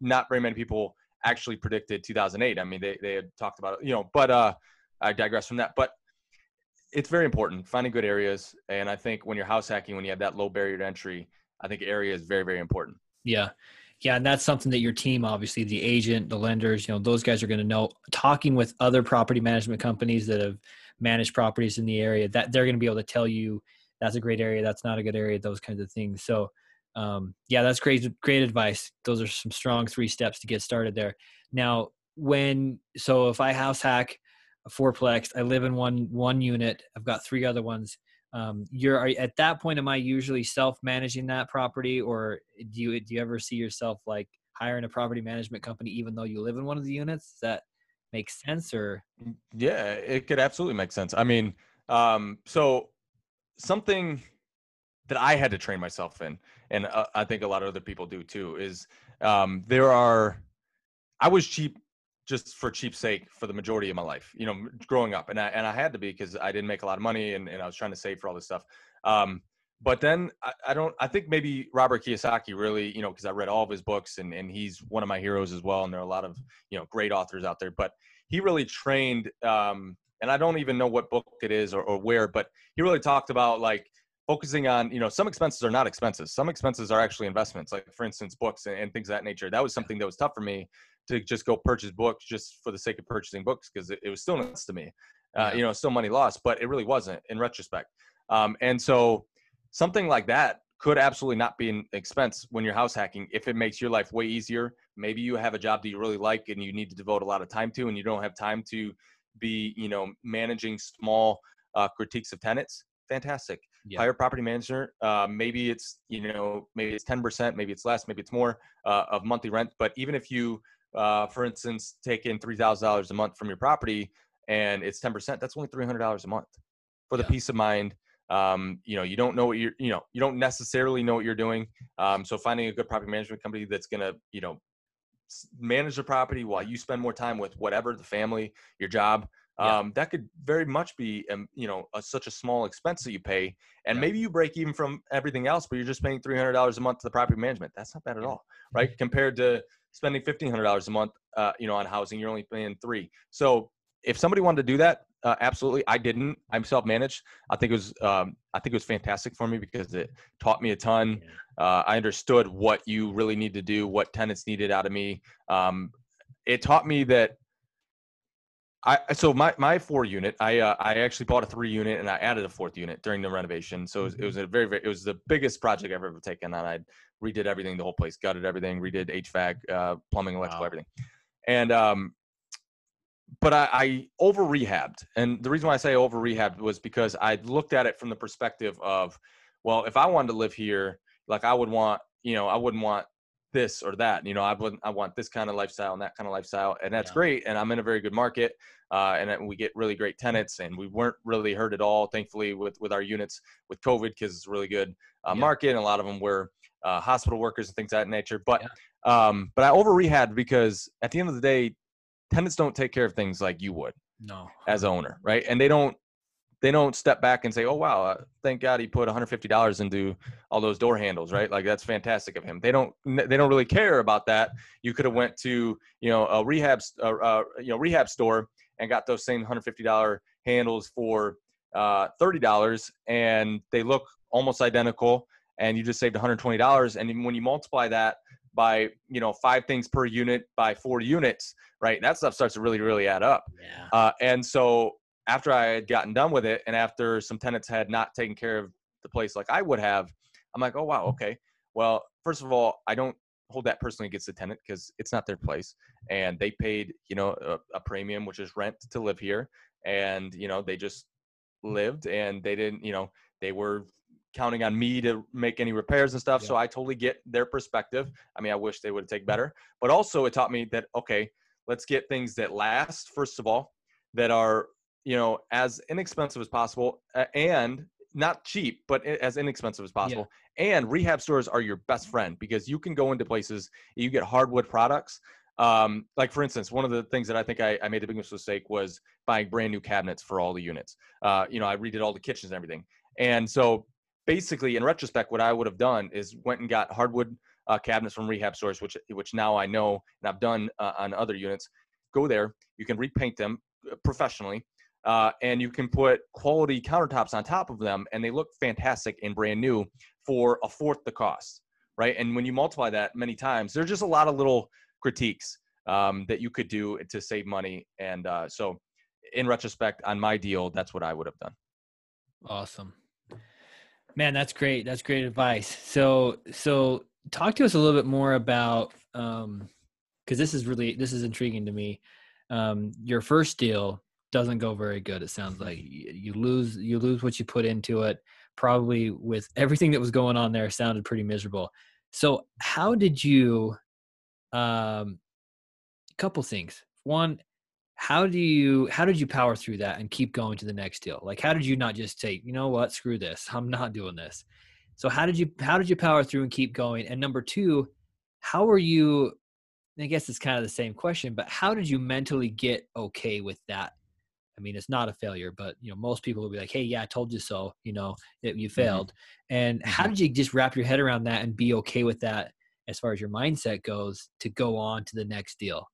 not very many people actually predicted 2008. I mean, they, they had talked about it, you know, but uh, I digress from that. But it's very important finding good areas. And I think when you're house hacking, when you have that low barrier to entry, I think area is very, very important. Yeah. Yeah. And that's something that your team, obviously, the agent, the lenders, you know, those guys are going to know. Talking with other property management companies that have managed properties in the area, that they're going to be able to tell you that's a great area, that's not a good area, those kinds of things. So, um, yeah, that's great, great advice. Those are some strong three steps to get started there. Now, when so if I house hack, a fourplex. I live in one one unit. I've got three other ones. Um, you're are, at that point. Am I usually self managing that property, or do you do you ever see yourself like hiring a property management company even though you live in one of the units? Does that make sense, or? Mm, yeah, it could absolutely make sense. I mean, um, so something that I had to train myself in, and uh, I think a lot of other people do too, is um, there are. I was cheap just for cheap sake for the majority of my life, you know, growing up. And I, and I had to be because I didn't make a lot of money and, and I was trying to save for all this stuff. Um, but then I, I, don't, I think maybe Robert Kiyosaki really, you know, because I read all of his books and, and he's one of my heroes as well. And there are a lot of, you know, great authors out there, but he really trained, um, and I don't even know what book it is or, or where, but he really talked about like focusing on, you know, some expenses are not expenses. Some expenses are actually investments, like for instance, books and, and things of that nature. That was something that was tough for me to just go purchase books just for the sake of purchasing books because it, it, was still nuts to me. Uh, you know, still money lost, but it really wasn't in retrospect. Um, and so something like that could absolutely not be an expense when you're house hacking if it makes your life way easier. Maybe you have a job that you really like and you need to devote a lot of time to, and you don't have time to be, you know, managing small uh, critiques of tenants. Fantastic. Yeah. Hire property manager. Uh, maybe it's you know maybe it's ten percent, maybe it's less, maybe it's more uh, of monthly rent. But even if you uh, for instance, take in three thousand dollars a month from your property, and it's ten percent. That's only three hundred dollars a month for the yeah. peace of mind. Um, you know, you don't know what you're, you know, you don't necessarily know what you're doing. Um, so finding a good property management company that's gonna, you know, manage the property while you spend more time with whatever the family, your job. Yeah. Um, that could very much be, um, you know, a, such a small expense that you pay, and yeah. maybe you break even from everything else, but you're just paying three hundred dollars a month to the property management. That's not bad at all, right? Compared to spending fifteen hundred dollars a month, uh, you know, on housing, you're only paying three. So if somebody wanted to do that, uh, absolutely. I didn't. I'm self-managed. I think it was um, I think it was fantastic for me because it taught me a ton. Uh, I understood what you really need to do, what tenants needed out of me. Um, it taught me that I so my my four unit I uh, I actually bought a three unit and I added a fourth unit during the renovation. So it was, it was, a very, very it was the biggest project I've ever taken on. I redid everything, the whole place, gutted everything, redid HVAC, uh, plumbing, electrical, wow. everything. And um, but I, I over rehabbed, and the reason why I say over rehabbed was because I looked at it from the perspective of, well, if I wanted to live here, like I would want, you know, I wouldn't want this or that. You know, I would I want this kind of lifestyle and that kind of lifestyle, and that's yeah. great. And I'm in a very good market, uh, and we get really great tenants, and we weren't really hurt at all, thankfully, with with our units with COVID because it's a really good uh, yeah. market, and a lot of them were uh, hospital workers and things of that nature. But yeah. um, but I over rehab because at the end of the day, tenants don't take care of things like you would. No. As owner, right? And they don't they don't step back and say, "Oh wow, uh, thank God he put $150 into all those door handles, right? Like that's fantastic of him." They don't they don't really care about that. You could have went to you know a rehab uh, uh, you know rehab store and got those same $150 handles for uh, $30, and they look almost identical, and you just saved $120. And when you multiply that by you know five things per unit by four units, right? That stuff starts to really really add up. Yeah. Uh, and so after I had gotten done with it, and after some tenants had not taken care of the place like I would have, I'm like, oh wow, mm. okay. Well, first of all, I don't hold that personally against the tenant because it's not their place, and they paid you know a, a premium, which is rent to live here, and you know they just lived and they didn't you know they were counting on me to make any repairs and stuff. Yeah. So I totally get their perspective. I mean, I wish they would have taken mm. better, but also it taught me that okay, let's get things that last first of all, that are you know as inexpensive as possible and not cheap but as inexpensive as possible. Yeah. and rehab stores are your best friend because you can go into places you get hardwood products. Um, like for instance one of the things that i think I, I, made the biggest mistake was buying brand new cabinets for all the units. Uh, you know i redid all the kitchens and everything. And so basically in retrospect what i would have done is went and got hardwood uh, cabinets from rehab stores which which now i know and i've done uh, on other units. Go there. You can repaint them uh, professionally uh, and you can put quality countertops on top of them and they look fantastic and brand new for a fourth the cost right? And when you multiply that many times there's just a lot of little critiques um, that you could do to save money. And uh, so in retrospect on my deal that's what i would have done. Awesome. Man that's great. That's great advice. So so talk to us a little bit more about um because this is really this is intriguing to me. Um your first deal doesn't go very good. It sounds like you lose you lose what you put into it. Probably with everything that was going on there, sounded pretty miserable. So how did you? Um, couple things. One, how do you how did you power through that and keep going to the next deal? Like how did you not just say, you know what, screw this, I'm not doing this. So how did you how did you power through and keep going? And number two, how are you? I guess it's kind of the same question, but how did you mentally get okay with that I mean, it's not a failure, but you know, most people will be like, "Hey, yeah, I told you so." You know, it, you mm-hmm. failed. Mm-hmm. And how mm-hmm. did you just wrap your head around that and be okay with that as far as your mindset goes to go on to the next deal?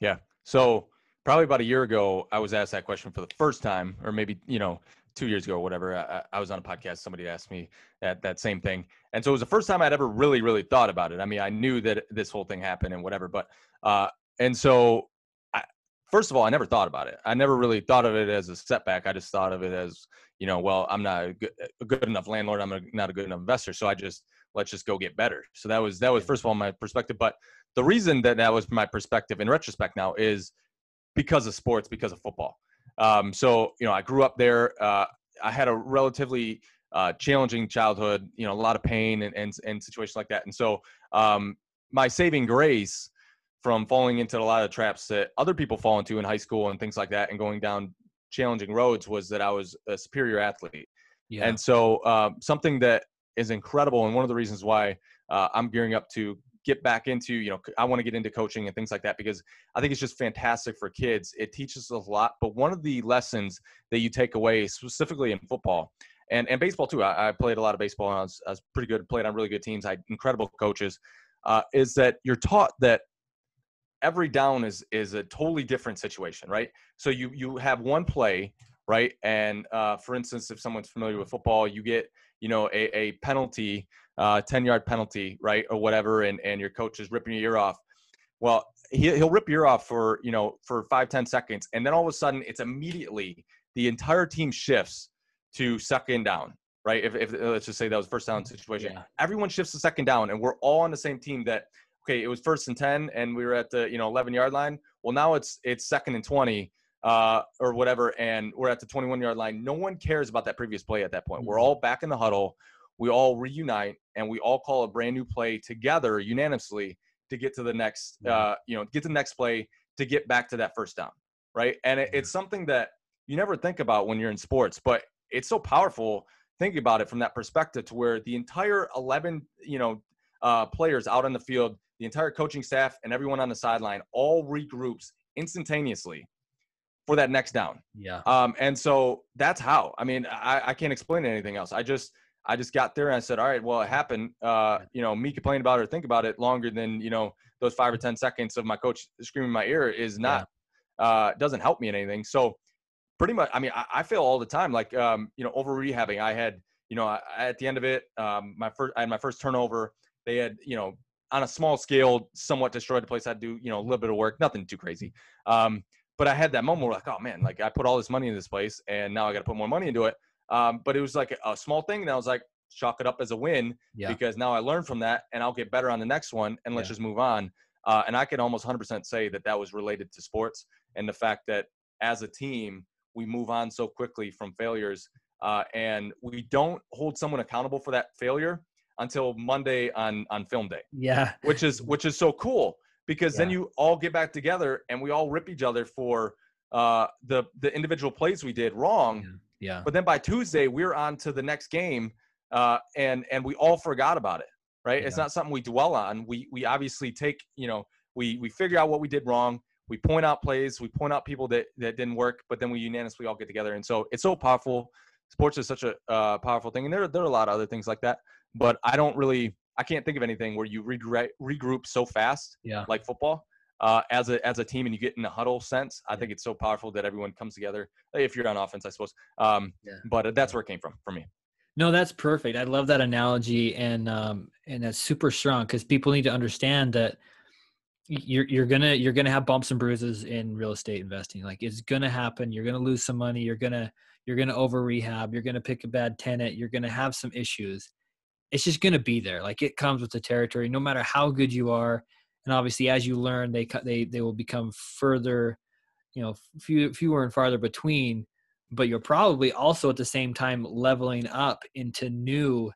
Yeah. So probably about a year ago, I was asked that question for the first time, or maybe you know, two years ago or whatever. I, I was on a podcast. Somebody asked me that that same thing, and so it was the first time I'd ever really, really thought about it. I mean, I knew that this whole thing happened and whatever, but uh, and so first of all, I never thought about it. I never really thought of it as a setback. I just thought of it as, you know, well, I'm not a good, a good enough landlord. I'm a, not a good enough investor. So I just let's just go get better. So that was that was first of all my perspective. But the reason that that was my perspective in retrospect now is because of sports, because of football. Um, so you know, I grew up there. Uh, I had a relatively uh, challenging childhood. You know, a lot of pain and and, and situations like that. And so um, my saving grace from falling into a lot of traps that other people fall into in high school and things like that and going down challenging roads was that I was a superior athlete. Yeah. And so uh, something that is incredible and one of the reasons why uh, I'm gearing up to get back into, you know, I want to get into coaching and things like that because I think it's just fantastic for kids. It teaches a lot. But one of the lessons that you take away specifically in football and, and baseball too, I, I played a lot of baseball and I was, I was pretty good, played on really good teams. I had incredible coaches, uh, is that you're taught that every down is is a totally different situation, right? So you you have one play, right? And uh, for instance, if someone's familiar with football, you get you know a, a penalty, uh, ten yard penalty, right, or whatever, and and your coach is ripping your ear off. Well, he, he'll rip your ear off for you know for five ten seconds, and then all of a sudden it's immediately the entire team shifts to second down, right? If, if let's just say that was first down situation, yeah. everyone shifts to second down, and we're all on the same team. That okay, it was first and ten, and we were at the you know 11 yard line. Well, now it's it's second and 20 uh, or whatever, and we're at the 21 yard line. No one cares about that previous play at that point. We're mm-hmm. all back in the huddle. We all reunite, and we all call a brand new play together unanimously to get to the next, uh, you know, get to the next play to get back to that first down, right? And it, it's something that you never think about when you're in sports, but it's so powerful thinking about it from that perspective to where the entire 11 you know uh, players out on the field the entire coaching staff and everyone on the sideline all regroups instantaneously for that next down yeah um, and so that's how i mean I, I can't explain anything else i just i just got there and i said all right well it happened uh, you know me complaining about it or think about it longer than you know those five or ten seconds of my coach screaming in my ear is not yeah. uh, doesn't help me in anything so pretty much. I mean, I, I feel all the time like um, you know over rehabbing. I had you know I, at the end of it, um, my first I had my first turnover. They had you know on a small scale, somewhat destroyed the place. I'd do you know a little bit of work, nothing too crazy. Um, but I had that moment where like, oh man, like I put all this money in this place, and now I got to put more money into it. Um, but it was like a, a small thing, and I was like, chalk it up as a win yeah. because now I learned from that, and I'll get better on the next one, and let's yeah. just move on. Uh, and I can almost 100% say that that was related to sports and the fact that as a team, we move on so quickly from failures uh, and we don't hold someone accountable for that failure until monday on on film day yeah which is which is so cool because yeah. then you all get back together and we all rip each other for uh, the the individual plays we did wrong yeah, yeah. but then by tuesday we're on to the next game uh, and and we all forgot about it right yeah. it's not something we dwell on we we obviously take you know we we figure out what we did wrong we point out plays, we point out people that that didn't work, but then we unanimously all get together. And so it's so powerful. Sports is such a uh, powerful thing, and there there are a lot of other things like that. But I don't really, I can't think of anything where you regroup, regroup so fast, yeah, like football. Uh, as a as a team and you get in a huddle sense, I yeah. think it's so powerful that everyone comes together. If you're on offense, I suppose. Um, yeah. But that's where it came from for me. No, that's perfect. I love that analogy, and um, and that's super strong because people need to understand that you're you're gonna you're gonna have bumps and bruises in real estate investing. Like it's gonna happen. You're gonna lose some money. You're gonna you're gonna over rehab. You're gonna pick a bad tenant. You're gonna have some issues. It's just gonna be there. Like it comes with the territory. No matter how good you are, and obviously as you learn, they they they will become further, you know, few, fewer and farther between. But you're probably also at the same time leveling up into new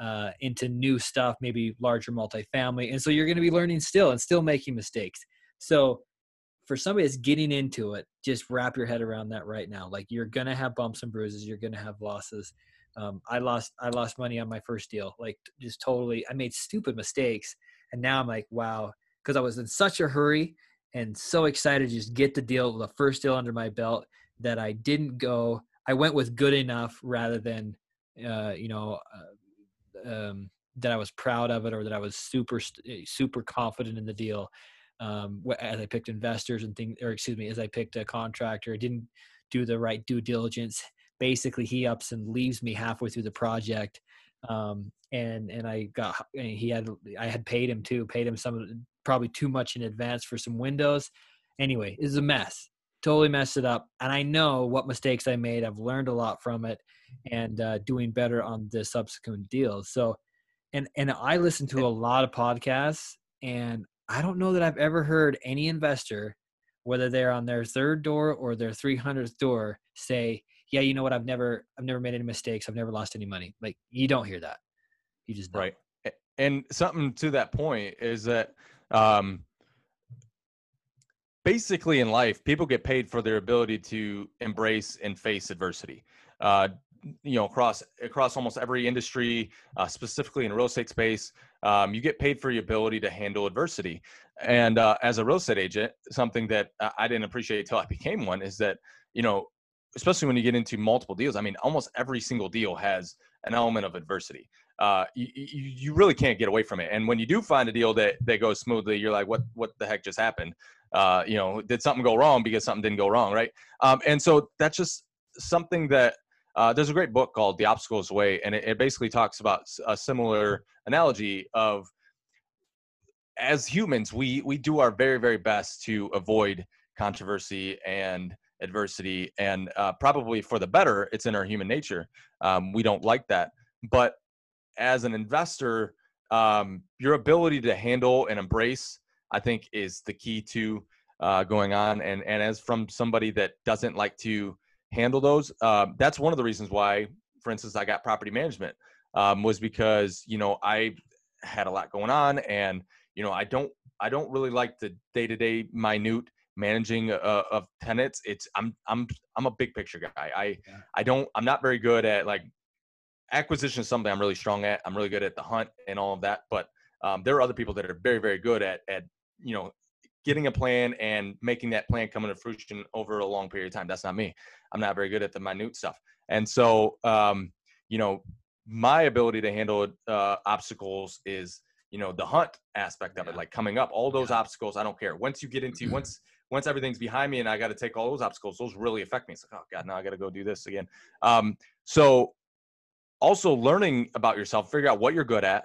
uh, into new stuff, maybe larger multifamily. And so you're going to be learning still and still making mistakes. So for somebody that's getting into it, just wrap your head around that right now. Like you're going to have bumps and bruises. You're going to have losses. Um, I lost, I lost money on my first deal. Like just totally, I made stupid mistakes. And now I'm like, wow, because I was in such a hurry and so excited to just get the deal, the first deal under my belt that I didn't go. I went with good enough rather than, uh, you know, uh, um, that I was proud of it or that I was super eh, super confident in the deal. Um, as I picked investors and things, or excuse me, as I picked a contractor, didn't do the right due diligence. Basically, he ups and leaves me halfway through the project, um, and and I got and he had I had paid him too, paid him some probably too much in advance for some windows. Anyway, it's a mess. Totally messed it up, and I know what mistakes I made. I've learned a lot from it, and uh, doing better on the subsequent deals. So, and and I listen to a lot of podcasts, and I don't know that I've ever heard any investor, whether they're on their third door or their 300th door, say, "Yeah, you know what? I've never I've never made any mistakes. I've never lost any money." Like you don't hear that. You just don't. right. And something to that point is that um, basically in life, people get paid for their ability to embrace and face adversity. Uh, you know across across almost every industry uh, specifically in real estate space um, you get paid for your ability to handle adversity and uh, as a real estate agent something that i didn't appreciate until i became one is that you know especially when you get into multiple deals i mean almost every single deal has an element of adversity uh, you, you really can't get away from it. And when you do find a deal that that goes smoothly, you're like, what what the heck just happened? Uh, you know, did something go wrong because something didn't go wrong, right? Um, and so that's just something that uh, there's a great book called The Obstacles Way, and it, it basically talks about a similar analogy of as humans, we we do our very very best to avoid controversy and adversity, and uh, probably for the better. It's in our human nature. Um, we don't like that, but as an investor, um, your ability to handle and embrace, I think, is the key to uh, going on. And and as from somebody that doesn't like to handle those, uh, that's one of the reasons why, for instance, I got property management um, was because you know I had a lot going on, and you know I don't I don't really like the day to day minute managing uh, of tenants it's i'm i'm i'm a big picture guy i yeah. i don't i'm not very good at like acquisition is something I'm really strong at. I'm really good at the hunt and all of that. But um, there are other people that are very, very good at at you know getting a plan and making that plan come into fruition over a long period of time. That's not me. I'm not very good at the minute stuff. And so, um, you know, my ability to handle uh, obstacles is, you know, the hunt aspect of yeah. it, like coming up, all those yeah. obstacles. I don't care. Once you get into once once everything's behind me and I got to take all those obstacles, those really affect me. It's like, oh God, now I got to go do this again. Um, so also learning about yourself, figure out what you're good at,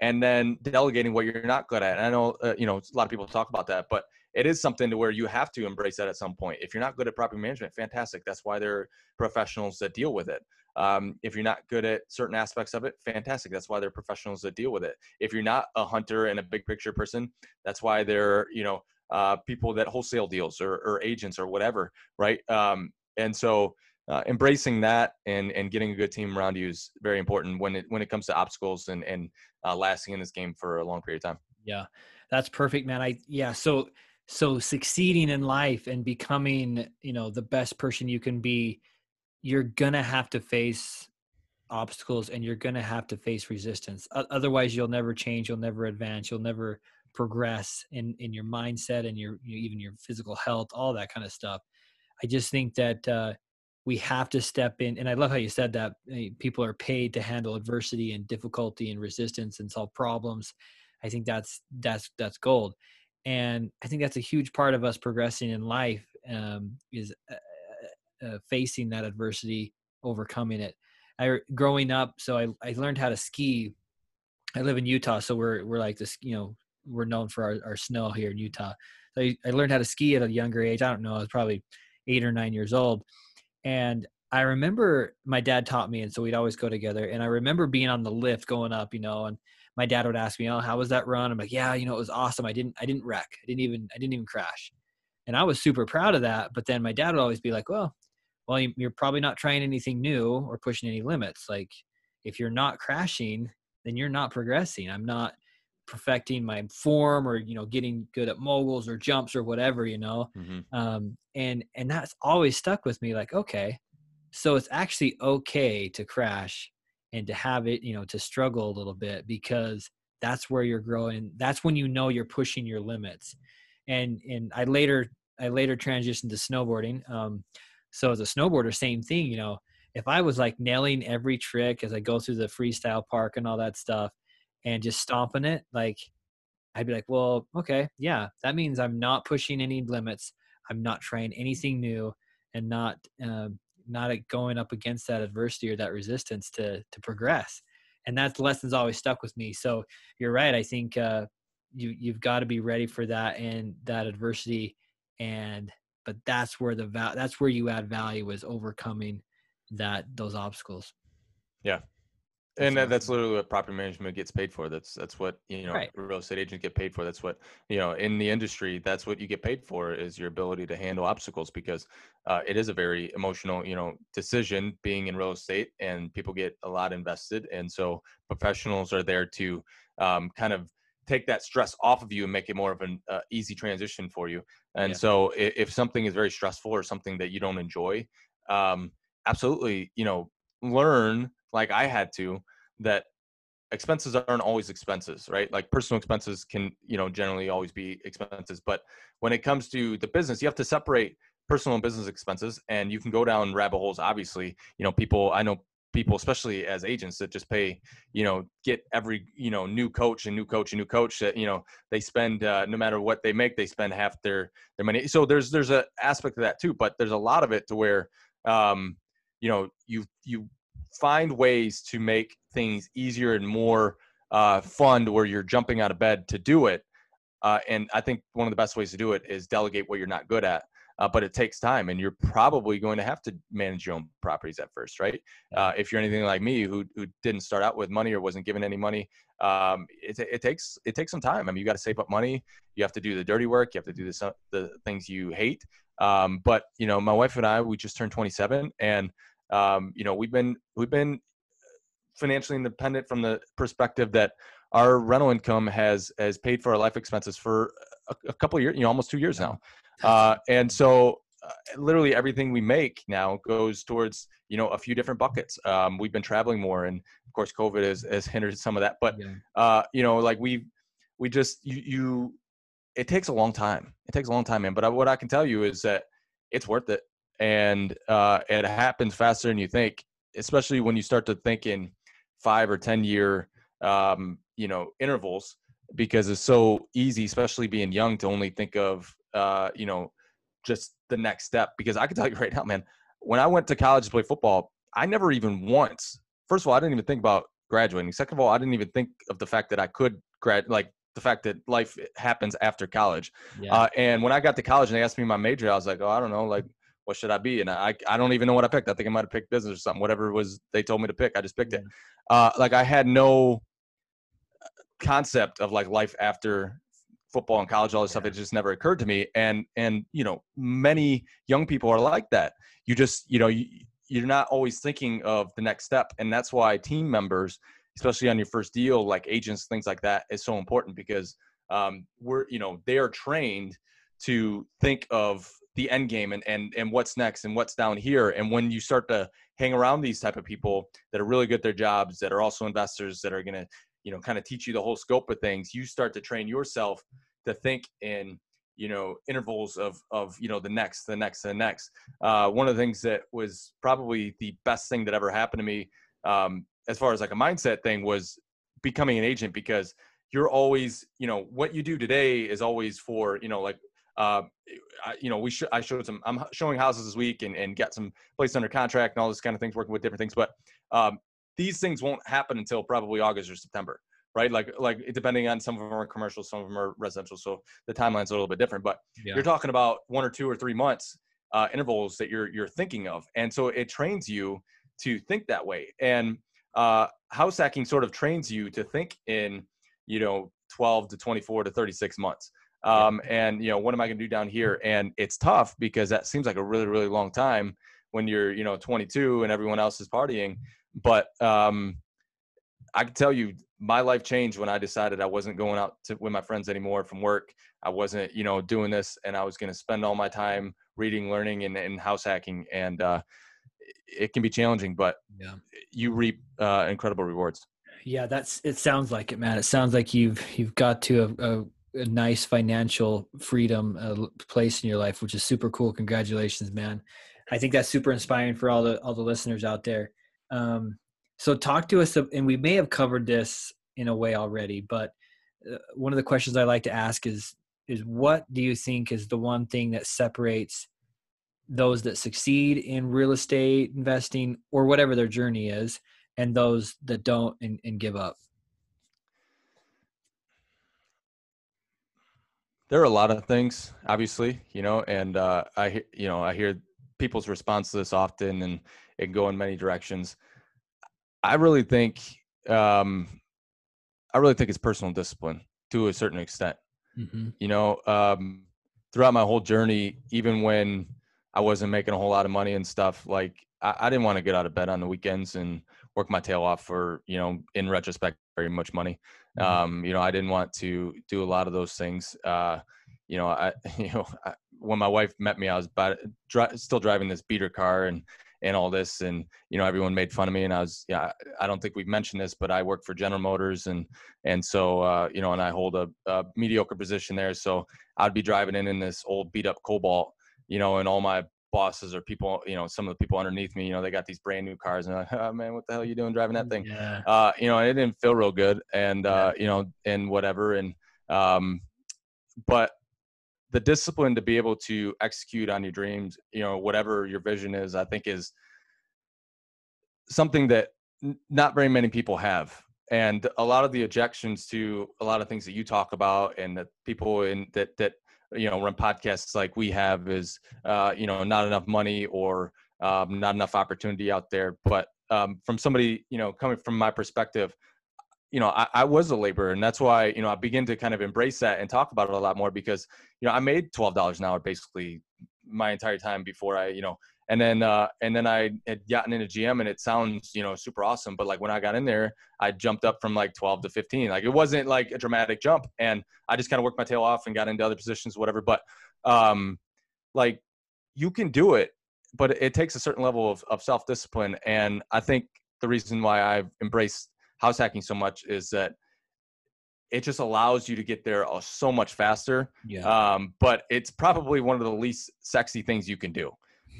and then delegating what you're not good at. And I know, uh, you know, a lot of people talk about that, but it is something to where you have to embrace that at some point. If you're not good at property management, fantastic. That's why there are professionals that deal with it. Um, if you're not good at certain aspects of it, fantastic. That's why there are professionals that deal with it. If you're not a hunter and a big picture person, that's why there are, you know, uh, people that wholesale deals or, or agents or whatever, right? Um, and so uh, embracing that and and getting a good team around you is very important when it when it comes to obstacles and and uh, lasting in this game for a long period of time. Yeah, that's perfect, man. I yeah. So so succeeding in life and becoming you know the best person you can be, you're gonna have to face obstacles and you're gonna have to face resistance. Otherwise, you'll never change. You'll never advance. You'll never progress in in your mindset and your you know, even your physical health, all that kind of stuff. I just think that. uh we have to step in and i love how you said that people are paid to handle adversity and difficulty and resistance and solve problems i think that's that's that's gold and i think that's a huge part of us progressing in life um, is uh, uh, uh facing that adversity overcoming it i growing up so I, I learned how to ski i live in utah so we're we're like this you know we're known for our, our snow here in utah so I, I learned how to ski at a younger age i don't know i was probably eight or nine years old and I remember my dad taught me, and so we'd always go together. And I remember being on the lift going up, you know, and my dad would ask me, "Oh, how was that run?" I'm like, "Yeah, you know, it was awesome. I didn't, I didn't wreck. I didn't even, I didn't even crash." And I was super proud of that. But then my dad would always be like, "Well, well, you're probably not trying anything new or pushing any limits. Like, if you're not crashing, then you're not progressing. I'm not perfecting my form or you know getting good at moguls or jumps or whatever you know? Mm-hmm. um, and and that's always stuck with me like okay so it's actually okay to crash and to have it you know to struggle a little bit because that's where you're growing that's when you know you're pushing your limits. And and i later i later transitioned to snowboarding um, so as a snowboarder same thing you know? If i was like nailing every trick as i go through the freestyle park and all that stuff and just stomping it, like I'd be like, well, okay, yeah, that means I'm not pushing any limits. I'm not trying anything new, and not um, not going up against that adversity or that resistance to to progress. And that lesson's always stuck with me. So you're right. I think uh, you you've got to be ready for that and that adversity. And but that's where the va- that's where you add value is overcoming that those obstacles. Yeah, and that, that's literally what property management gets paid for. That's that's what you know right. real estate agents get paid for. That's what you know in the industry. That's what you get paid for is your ability to handle obstacles because uh, it is a very emotional you know decision being in real estate and people get a lot invested and so professionals are there to um, kind of take that stress off of you and make it more of an uh, easy transition for you. And yeah. so if, if, something is very stressful or something that you don't enjoy, um, absolutely you know learn like I had to that expenses aren't always expenses, right? Like personal expenses can, you know, generally always be expenses. But when it comes to the business, you have to separate personal and business expenses and you can go down rabbit holes. Obviously, you know, people, I know people, especially as agents that just pay, you know, get every, you know, new coach and new coach and new coach that, you know, they spend, uh, no matter what they make, they spend half their, their money. So there's, there's a aspect of that too, but there's a lot of it to where, um, you know, you, you find ways to make things easier and more, uh, fun where you're jumping out of bed to do it. Uh, and I think one of the best ways to do it is delegate what you're not good at uh, but it takes time and you're probably going to have to manage your own properties at first right uh, if you're anything like me who, who didn't start out with money or wasn't given any money um, it, it takes it takes some time i mean you got to save up money you have to do the dirty work you have to do the, the things you hate um, but you know my wife and i we just turned 27 and um, you know we've been we've been financially independent from the perspective that our rental income has has paid for our life expenses for a, a couple of years you know almost two years now. Uh, and so uh, literally everything we make now goes towards you know a few different buckets. Um, we've been traveling more and of course covid has, has hindered some of that but yeah. uh, you know like we we just you, you it takes a long time. It takes a long time man. But what i can tell you is that it's worth it and uh, it happens faster than you think especially when you start to think in five or ten year um, you know intervals because it's so easy especially being young to only think of uh, you know, just the next step. Because I can tell you right now, man, when I went to college to play football, I never even once. First of all, I didn't even think about graduating. Second of all, I didn't even think of the fact that I could grad, like the fact that life happens after college. Yeah. Uh, and when I got to college and they asked me my major, I was like, oh, I don't know, like what should I be? And I, I don't even know what I picked. I think I might have picked business or something. Whatever it was they told me to pick, I just picked it. Uh, like I had no concept of like life after football and college, all this yeah. stuff, it just never occurred to me. And and you know, many young people are like that. You just you know you, you're not always thinking of the next step, and that's why team members, especially on your first deal, like agents, things like that, is so important because um, we're you know they are trained to think of the end game and and and what's next and what's down here. And when you start to hang around these type of people that are really good at their jobs, that are also investors, that are going to you know kind of teach you the whole scope of things you start to train yourself to think in you know intervals of of you know the next the next the next uh, one of the things that was probably the best thing that ever happened to me um, as far as like a mindset thing was becoming an agent because you're always you know what you do today is always for you know like uh, I, you know, we sh- I showed some. I'm showing houses this week and and got some placed under contract and all this kind of things, working with different things. But um, these things won't happen until probably August or September, right? Like like depending on some of them are commercial, some of them are residential, so the timeline's a little bit different. But yeah. you're talking about one or two or three months uh, intervals that you're you're thinking of, and so it trains you to think that way. And uh, house hacking sort of trains you to think in you know 12 to 24 to 36 months. Um. And you know what am I going to do down here? And it's tough because that seems like a really really long time when you're you know 22 and everyone else is partying but um, I can tell you, my life changed when I decided I wasn't going out to, with my friends anymore from work. I wasn't, you know, doing this, and I was going to spend all my time reading, learning, and, and house hacking. And uh, it can be challenging, but yeah. you reap uh, incredible rewards. Yeah, that's. It sounds like it, man. It sounds like you've you've got to a, a, a nice financial freedom uh, place in your life, which is super cool. Congratulations, man. I think that's super inspiring for all the all the listeners out there. Um, so talk to us, and we may have covered this in a way already, but uh, one of the questions I like to ask is is what do you think is the one thing that separates those that succeed in real estate investing or whatever their journey is and those that don't and, and give up there are a lot of things obviously you know and uh, i you know i hear people's response to this often and it go in many directions. I really think um, I really think it's personal discipline to a certain extent. Mm-hmm. You know, um, throughout my whole journey, even when I wasn't making a whole lot of money and stuff, like I, I didn't want to get out of bed on the weekends and work my tail off for you know, in retrospect, very much money. Mm-hmm. Um, you know, I didn't want to do a lot of those things. Uh, you know, I you know I, when my wife met me, I was about, dri- still driving this beater car and and all this and you know everyone made fun of me and i was yeah i don't think we've mentioned this but i work for general motors and and so uh, you know and i hold a, a, mediocre position there so i'd be driving in in this old beat up cobalt you know and all my bosses or people, you know, some of the people underneath me, you know, they got these brand new cars and like, oh man, what the hell are you doing driving that thing? Yeah. Uh, you know, it didn't feel real good and, uh, you know, and whatever. And, um, but the discipline to be able to execute on your dreams, you know, whatever your vision is, I think is something that n- not very many people have. And a lot of the objections to a lot of things that you talk about and that people in that, that, you know, run podcasts like we have is, uh, you know, not enough money or um, not enough opportunity out there. But um, from somebody, you know, coming from my perspective, you know, I, I, was a laborer, and that's why you know I begin to kind of embrace that and talk about it a lot more because you know I made twelve dollars an hour basically my entire time before I you know, and then uh, and then I had gotten into GM, and it sounds you know super awesome, but like when I got in there, I jumped up from like twelve to fifteen. Like it wasn't like a dramatic jump, and I just kind of worked my tail off and got into other positions, whatever. But um, like you can do it, but it takes a certain level of, of self discipline, and I think the reason why I've embraced house hacking so much is that it just allows you to get there uh, so much faster. Yeah. Um, but it's probably one of the least sexy things you can do.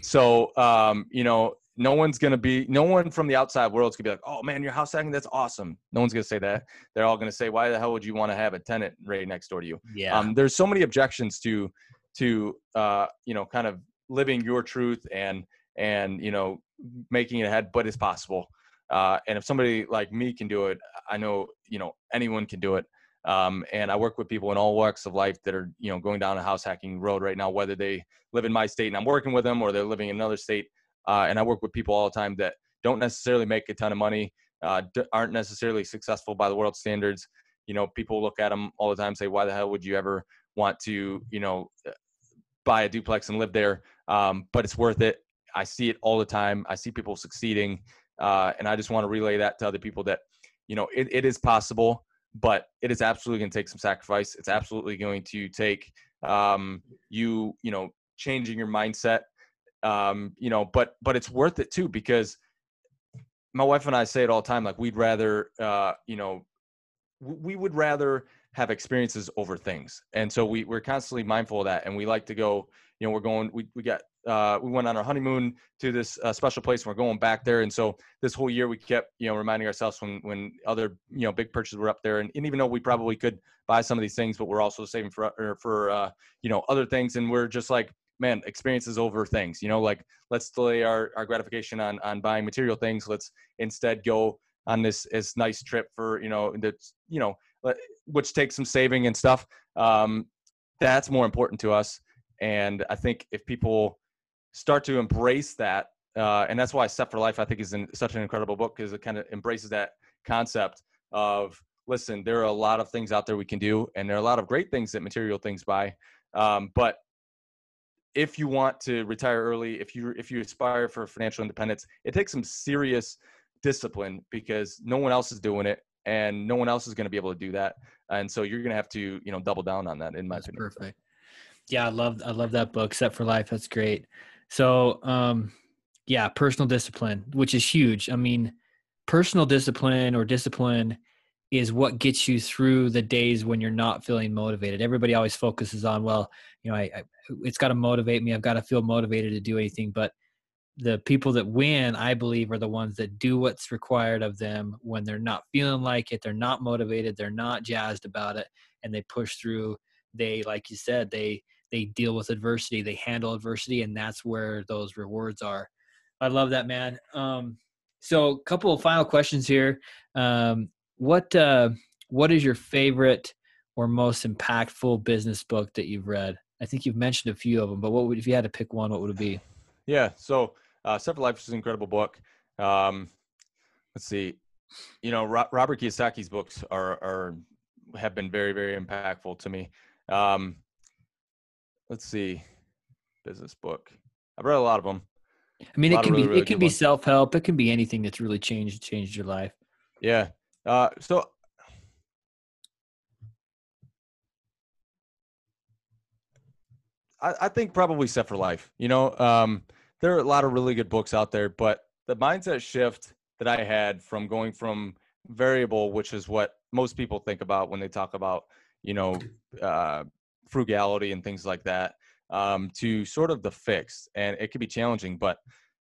So, um, you know, no one's going to be, no one from the outside world's going to be like, oh man, your house hacking, that's awesome. No one's going to say that. They're all going to say, why the hell would you want to have a tenant right next door to you? Yeah. Um, there's so many objections to, to, uh, you know, kind of living your truth and, and, you know, making it ahead, but it's possible. Uh, and if somebody like me can do it, I know you know anyone can do it. Um, and I work with people in all walks of life that are you know going down a house hacking road right now, whether they live in my state and I'm working with them, or they're living in another state. Uh, and I work with people all the time that don't necessarily make a ton of money, uh, aren't necessarily successful by the world standards. You know, people look at them all the time, say, "Why the hell would you ever want to you know buy a duplex and live there?" Um, but it's worth it. I see it all the time. I see people succeeding. Uh, and I just want to relay that to other people that, you know, it, it is possible, but it is absolutely going to take some sacrifice. It's absolutely going to take um, you, you know, changing your mindset. Um, you know, but but it's worth it too because my wife and I say it all the time. Like we'd rather, uh, you know, we would rather have experiences over things, and so we we're constantly mindful of that, and we like to go. You know, we're going. We we got uh, we went on our honeymoon to this uh, special place and we're going back there and so this whole year we kept you know reminding ourselves when when other you know big purchases were up there and, and even though we probably could buy some of these things but we're also saving for for uh, you know other things and we're just like man experiences over things you know like let's delay our, our gratification on on buying material things let's instead go on this this nice trip for you know that's you know which takes some saving and stuff um that's more important to us. And i think if people start to embrace that uh, and that's why set for life i think is in, such an incredible book because it kind of embraces that concept of listen there are a lot of things out there we can do and there are a lot of great things that material things buy. Um, but if you want to retire early if you if you aspire for financial independence it takes some serious discipline because no one else is doing it and no one else is going to be able to do that and so you're going to have to you know double down on that in my That's opinion perfect yeah i love i love that book set for life that's great so, um, yeah, personal discipline, which is huge. I mean, personal discipline or discipline is what gets you through the days when you're not feeling motivated. Everybody always focuses on, well, you know, I, I it's got to motivate me. I've got to feel motivated to do anything. But the people that win, I believe, are the ones that do what's required of them when they're not feeling like it, they're not motivated, they're not jazzed about it, and they push through. They, like you said, they they deal with adversity, they handle adversity, and that's where those rewards are. I love that, man. Um, so, a couple of final questions here. Um, what uh, what is your favorite or most impactful business book that you've read? I think you've mentioned a few of them, but what would if you had to pick one? What would it be? Yeah, so uh, for Life is an incredible book. Um, let's see, you know, Ro- Robert Kiyosaki's books are are have been very very impactful to me. Um, let's see, business book. I've read a lot of them. I mean, it can really, be really it can be self help. It can be anything that's really changed changed your life. Yeah. Uh, so I, I think probably set for life. You know, um, there are a lot of really good books out there, but the mindset shift that I had from going from variable, which is what most people think about when they talk about, you know, uh, frugality and things like that. um, to sort of the fix, and it can be challenging. But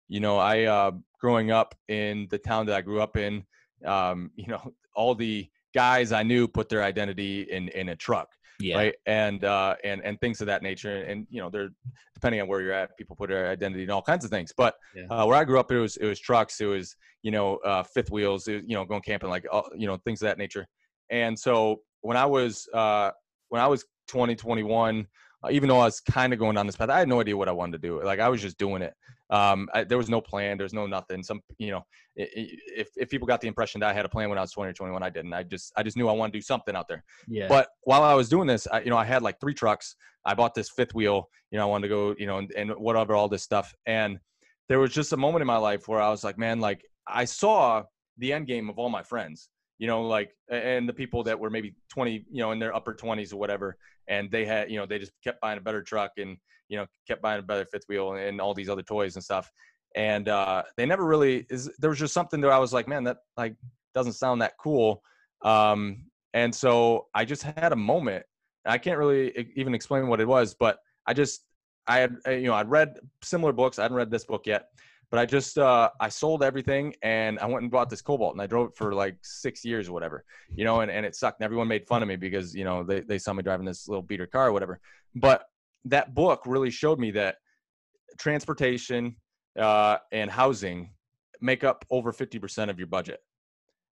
you know, I uh, growing up in the town that I grew up in, um, you know, all the guys I knew put their identity in in a truck Yeah. right and uh and and things of that nature and you know they're depending on where you're at people put their identity in all kinds of things but Yeah. uh, where i grew up it was it was trucks it was you know uh fifth wheels was, you know going camping like uh, you know things of that nature and so when i was uh when i was 20 21 uh, even though i was kind of going down this path i had no idea what i wanted to do like i was just doing it um I, there was no plan there's no nothing some you know if, if people got the impression that i had a plan when i was 20 or 21 i didn't i just i just knew i wanted to do something out there Yeah. but while I was doing this, I, you know, I had like three trucks. I bought this fifth wheel. You know, I wanted to go, you know, and, and whatever, all this stuff. And there was just a moment in my life where I was like, man, like I saw the end game of all my friends. You know, like and the people that were maybe 20, you know, in their upper 20s or whatever, and they had, you know, they just kept buying a better truck and you know kept buying a better fifth wheel and all these other toys and stuff. And uh, they never really is. There was just something that I was like, man, that like doesn't sound that cool. Um, and so I just had a moment. I can't really even explain what it was, but I just I had uh, you know I'd read similar books. I hadn't read this book yet, but I just uh, I sold everything and I went and bought this Cobalt and I drove it for like six years or whatever, you know, and, and it sucked. And everyone made fun of me because you know they they saw me driving this little beater car or whatever. But that book really showed me that transportation uh, and housing make up over 50% of your budget.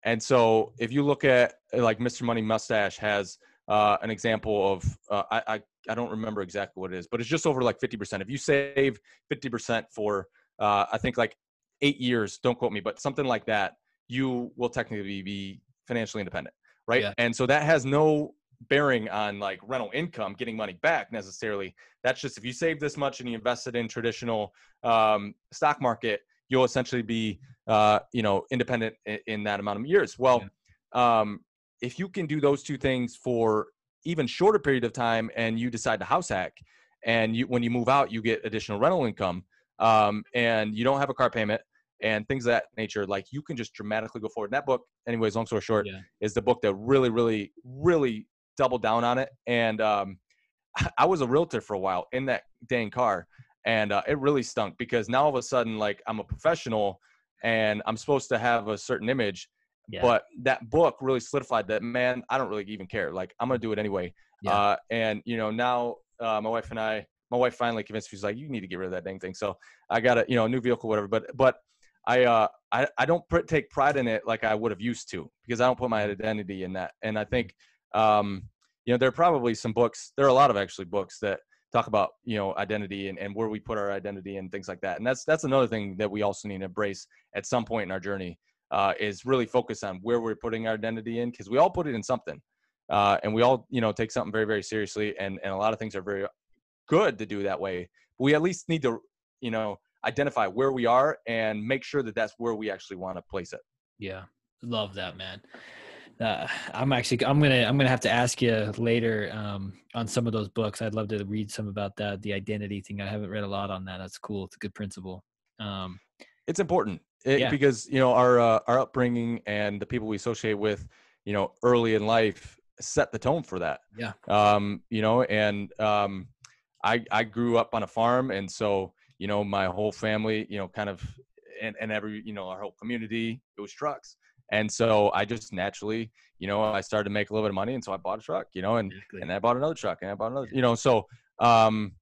And so if you look at like Mr. Money Mustache has uh, an example of uh, I, I I don't remember exactly what it is, but it's just over like 50%. If you save 50% for uh, I think like eight years, don't quote me, but something like that, you will technically be financially independent, right? Yeah. And so that has no bearing on like rental income, getting money back necessarily. That's just if you save this much and you invest it in traditional um, stock market, you'll essentially be uh, you know independent in, in that amount of years. Well, um, if you can do those two things for even shorter period of time, and you decide to house hack, and you when you move out, you get additional rental income, um, and you don't have a car payment and things of that nature, like you can just dramatically go forward. And that book, anyways, long story short, Yeah. is the book that really, really, really doubled down on it. And um, I was a realtor for a while in that dang car, and uh, it really stunk because now all of a sudden, like I'm a professional and I'm supposed to have a certain image, Yeah. but that book really solidified that man. I don't really even care. Like I'm gonna do it anyway. Yeah. Uh, and you know now uh, my wife and I, my wife finally convinced me. She's like, you need to get rid of that dang thing. So I got a you know a new vehicle, whatever. But but I uh I I don't pr- take pride in it like I would have used to because I don't put my identity in that. And I think um you know there are probably some books. There are a lot of actually books that talk about you know identity and, and where we put our identity and things like that. And that's that's another thing that we also need to embrace at some point in our journey uh, is really focus on where we're putting our identity in because we all put it in something. Uh, and we all, you know, take something very, very seriously, and and a lot of things are very good to do that way. But we at least need to, you know, identify where we are and make sure that that's where we actually want to place it. Yeah, love that, man. Uh, I'm actually I'm gonna I'm gonna have to ask you later um, on some of those books. I'd love to read some about that, the identity thing. I haven't read a lot on that. That's cool. It's a good principle. Um, It's important it- Yeah. because you know our uh, our upbringing and the people we associate with, you know, early in life set the tone for that. Yeah. Um, you know, and um, I I grew up on a farm, and so you know my whole family, you know, kind of, and and every you know our whole community, it was trucks. And so I just naturally, you know, I started to make a little bit of money, and so I bought a truck, you know, and exactly. and I bought another truck, and I bought another, you know, so um,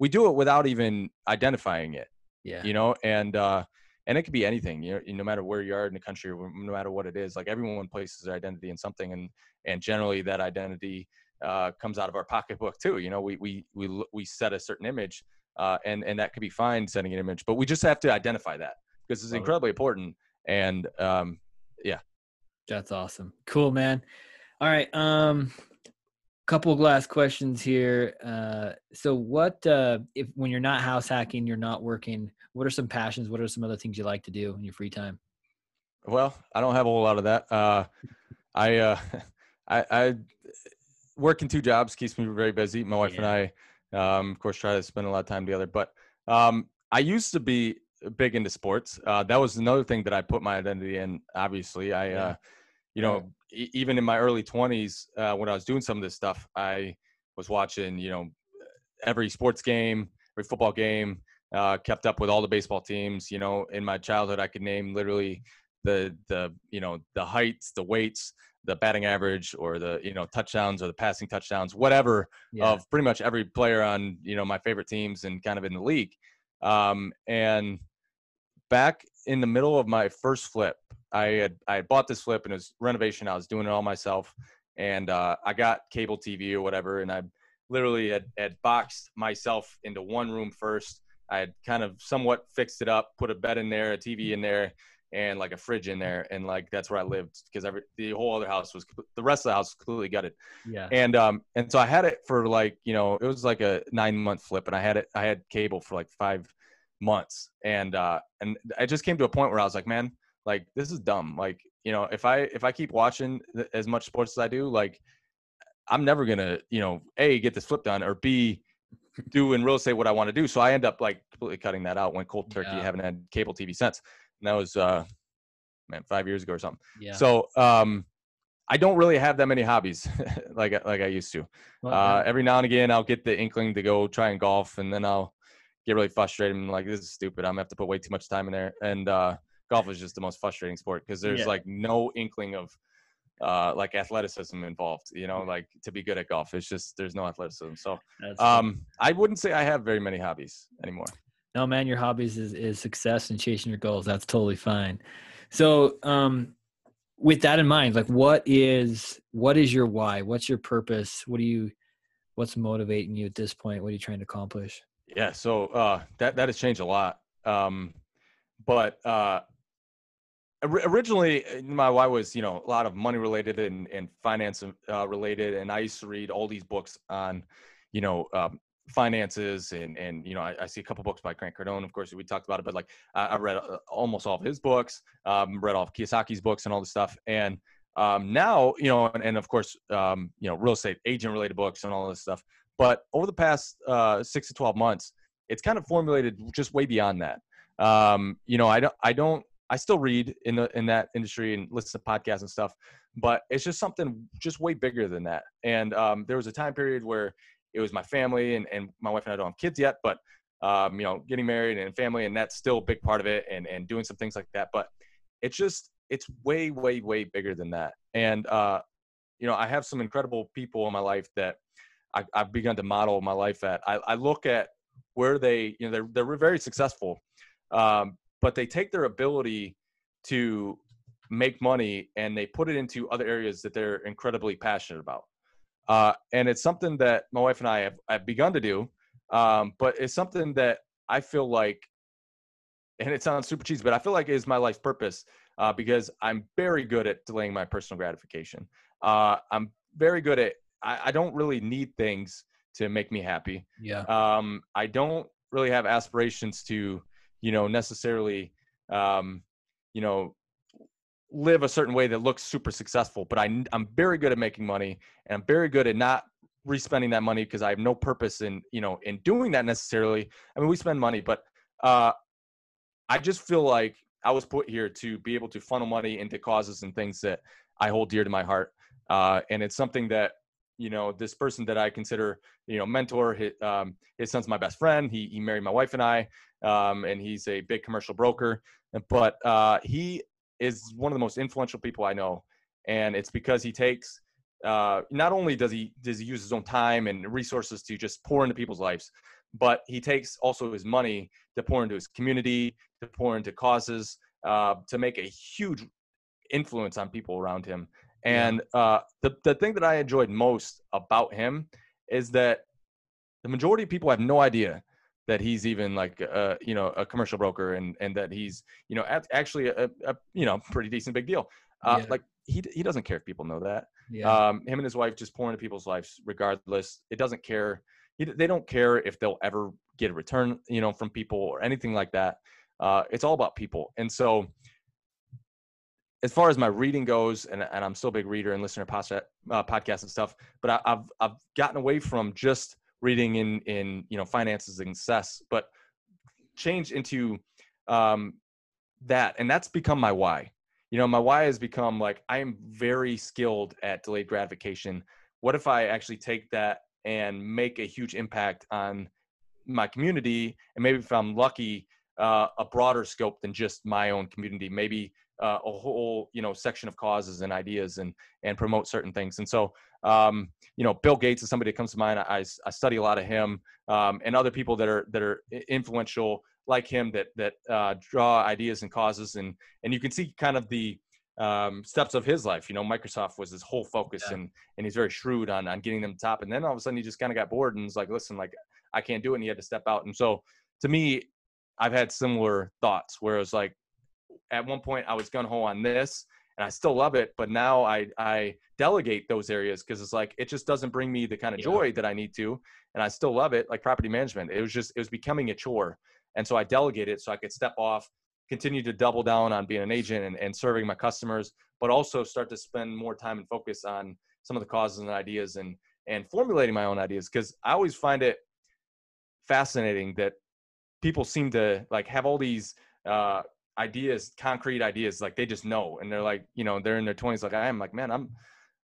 we do it without even identifying it yeah, you know and uh and it could be anything you know no matter where you are in the country no matter what it is like everyone places their identity in something and and generally that identity uh comes out of our pocketbook too you know we we we we set a certain image uh and and that could be fine setting an image but we just have to identify that because it's incredibly important and um yeah, That's awesome. Cool, man. All right. Um, couple of last questions here. Uh, so what uh, if when you're not house hacking, you're not working? What are some passions? What are some other things you like to do in your free time? Well, I don't have a whole lot of that. Uh, I, uh, I, I working two jobs keeps me very busy. My wife and I, um, of course, try to spend a lot of time together. But um, I used to be big into sports. Uh, that was another thing that I put my identity in. Obviously, I, Yeah. uh, you know, e- even in my early twenties, uh, when I was doing some of this stuff, I was watching, you know, every sports game, every football game. Uh, kept up with all the baseball teams. You know, in my childhood, I could name literally the the you know the heights, the weights, the batting average, or the you know touchdowns or the passing touchdowns, whatever Yeah. of pretty much every player on you know my favorite teams and kind of in the league. Um, and back in the middle of my first flip, I had I had bought this flip and it was renovation. I was doing it all myself, and uh, I got cable TV or whatever, and I literally had, had boxed myself into one room first. I had kind of somewhat fixed it up, put a bed in there, a TV in there, and like a fridge in there, and like that's where I lived because every the whole other house was the rest of the house was completely gutted. Yeah. and um and so i had it for like you know it was like a nine month flip and i had it i had cable for like five months. And uh and i just came to a point where i was like man like this is dumb. Like you know if i if i keep watching as much sports as i do like i'm never gonna you know a get this flip done or b do in real estate what i want to do. So i end up like completely cutting that out went cold turkey Yeah. haven't had cable tv since and that was uh man five years ago or something yeah. so um i don't really have that many hobbies like I- like i used to Well, uh, every now and again, I'll get the inkling to go try and golf, and then I'll get really frustrated and like, this is stupid. I'm gonna have to put way too much time in there. And uh, golf is just the most frustrating sport because there's Yeah. like no inkling of uh, like athleticism involved. You know, like to be good at golf, it's just there's no athleticism. So um, I wouldn't say I have very many hobbies anymore. No man your hobbies is, is success and chasing your goals. That's totally fine. So um with that in mind like what is what is your why? What's your purpose? What do you what's motivating you at this point? What are you trying to accomplish? Yeah, so uh, that that has changed a lot. Um, but uh, originally, uh, my why was you know a lot of money related and and finance uh, related, and I used to read all these books on you know um, finances and and you know I, I see a couple books by Grant Cardone, of course we talked about it, but like I, I read uh, almost all of his books, um, read all of Kiyosaki's books and all this stuff, and um, now you know and, and of course um, you know real estate agent related books and all this stuff. But over the past uh, six to twelve months, it's kind of formulated just way beyond that. Um, you know, I don't, I don't, I still read in the in that industry and listen to podcasts and stuff, but it's just something just way bigger than that. And um, there was a time period where it was my family and, and my wife and I don't have kids yet, but um, you know, getting married and family, and that's still a big part of it, and and doing some things like that. But it's just it's way way way bigger than that. And uh, you know, I have some incredible people in my life that I, I've begun to model my life at. I, I look at where they, you know, they're they're very successful, um, but they take their ability to make money and they put it into other areas that they're incredibly passionate about. Uh, and it's something that my wife and I have, have begun to do, um, but it's something that I feel like, and it sounds super cheesy, but I feel like is my life's purpose uh, because I'm very good at delaying my personal gratification. Uh, I'm very good at I, I don't really need things to make me happy. yeah Um, I don't really have aspirations to, you know, necessarily, um, you know, live a certain way that looks super successful. But I, I'm very good at making money, and I'm very good at not respending that money because I have no purpose in, you know, in doing that necessarily. I mean, we spend money, but uh, I just feel like I was put here to be able to funnel money into causes and things that I hold dear to my heart. Uh, and it's something that you know this person that I consider you know mentor. His, um, his son's my best friend. He he married my wife and I, um, and he's a big commercial broker. But uh, he is one of the most influential people I know, and it's because he takes. Uh, not only does he does he use his own time and resources to just pour into people's lives, but he takes also his money to pour into his community, to pour into causes, uh, to make a huge influence on people around him. And uh, the the thing that I enjoyed most about him is that the majority of people have no idea that he's even like a you know a commercial broker and and that he's you know act- actually a, a you know pretty decent big deal. Uh, Yeah. Like he he doesn't care if people know that. yeah Um, him and his wife just pour into people's lives regardless. It doesn't care. He, they don't care if they'll ever get a return, you know, from people or anything like that. Uh, it's all about people. And so, as far as my reading goes, and, and I'm still a big reader and listener to podcast, uh, podcasts and stuff, but I, I've I've gotten away from just reading in in you know finances and success, but change into um, that, and that's become my why. You know, my why has become like I am very skilled at delayed gratification. What if I actually take that and make a huge impact on my community and maybe if i'm lucky uh, a broader scope than just my own community maybe uh, a whole you know section of causes and ideas and and promote certain things and so um, you know bill gates is somebody that comes to mind i, I study a lot of him um, and other people that are that are influential like him that that uh, draw ideas and causes and and you can see kind of the um, steps of his life. You know, Microsoft was his whole focus, yeah. and and he's very shrewd on on getting them top. And then all of a sudden, he just kind of got bored and was like, "Listen, like I can't do it," and he had to step out. And so, to me, I've had similar thoughts where it was like, at one point, I was gun ho on this, and I still love it, but now I I delegate those areas because it's like it just doesn't bring me the kind of joy that I need to, and I still love it, like property management. It was just it was becoming a chore, and so I delegated so I could step off continue to double down on being an agent and, and serving my customers, but also start to spend more time and focus on some of the causes and ideas and and formulating my own ideas because I always find it fascinating that people seem to like have all these uh, ideas, concrete ideas, like they just know, and they're like, you know, they're in their twenties, like I am, like man, I'm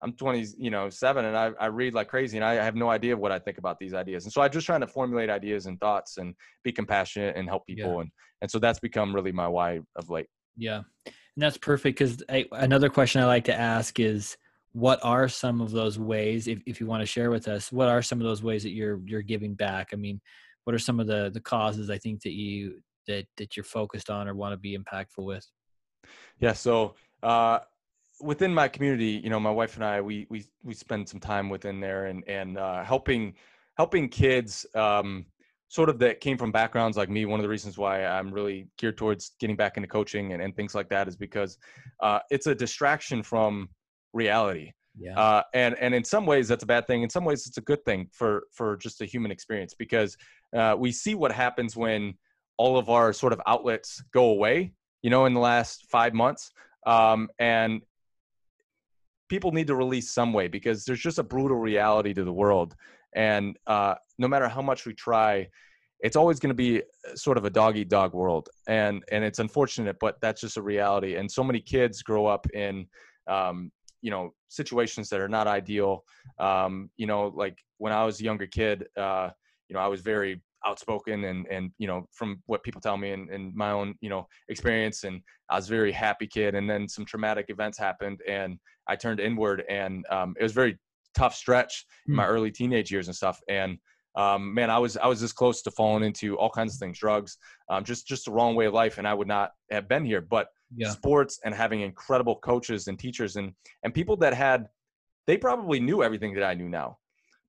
I'm 20, you know, seven, and I, I read like crazy, and I have no idea what I think about these ideas. And so I'm just trying to formulate ideas and thoughts, and be compassionate and help people, yeah. and and so that's become really my why of late. Yeah, and that's perfect because another question I like to ask is, what are some of those ways, if if you want to share with us, what are some of those ways that you're you're giving back? I mean, what are some of the the causes I think that you that that you're focused on or want to be impactful with? Yeah, so. uh within my community, you know, my wife and I, we we we spend some time within there and and uh, helping helping kids um, sort of that came from backgrounds like me. One of the reasons why I'm really geared towards getting back into coaching and, and things like that is because uh, it's a distraction from reality. Yeah. Uh, and and in some ways that's a bad thing. In some ways it's a good thing for for just a human experience because uh, we see what happens when all of our sort of outlets go away. You know, in the last five months, um, and people need to release some way because there's just a brutal reality to the world. And uh, no matter how much we try it's always going to be uh, sort of a dog eat dog world. And and it's unfortunate but that's just a reality. And so many kids grow up in um, you know situations that are not ideal. Um, you know like when i was a younger kid uh, you know i was very outspoken and and you know from what people tell me and, and my own you know experience and i was a very happy kid and then some traumatic events happened and i turned inward and um, it was very tough stretch mm. in my hmm. early teenage years and stuff and um, man i was i was this close to falling into all kinds of things drugs um, just just the wrong way of life and i would not have been here but yeah. sports and having incredible coaches and teachers and and people that had they probably knew everything that i knew now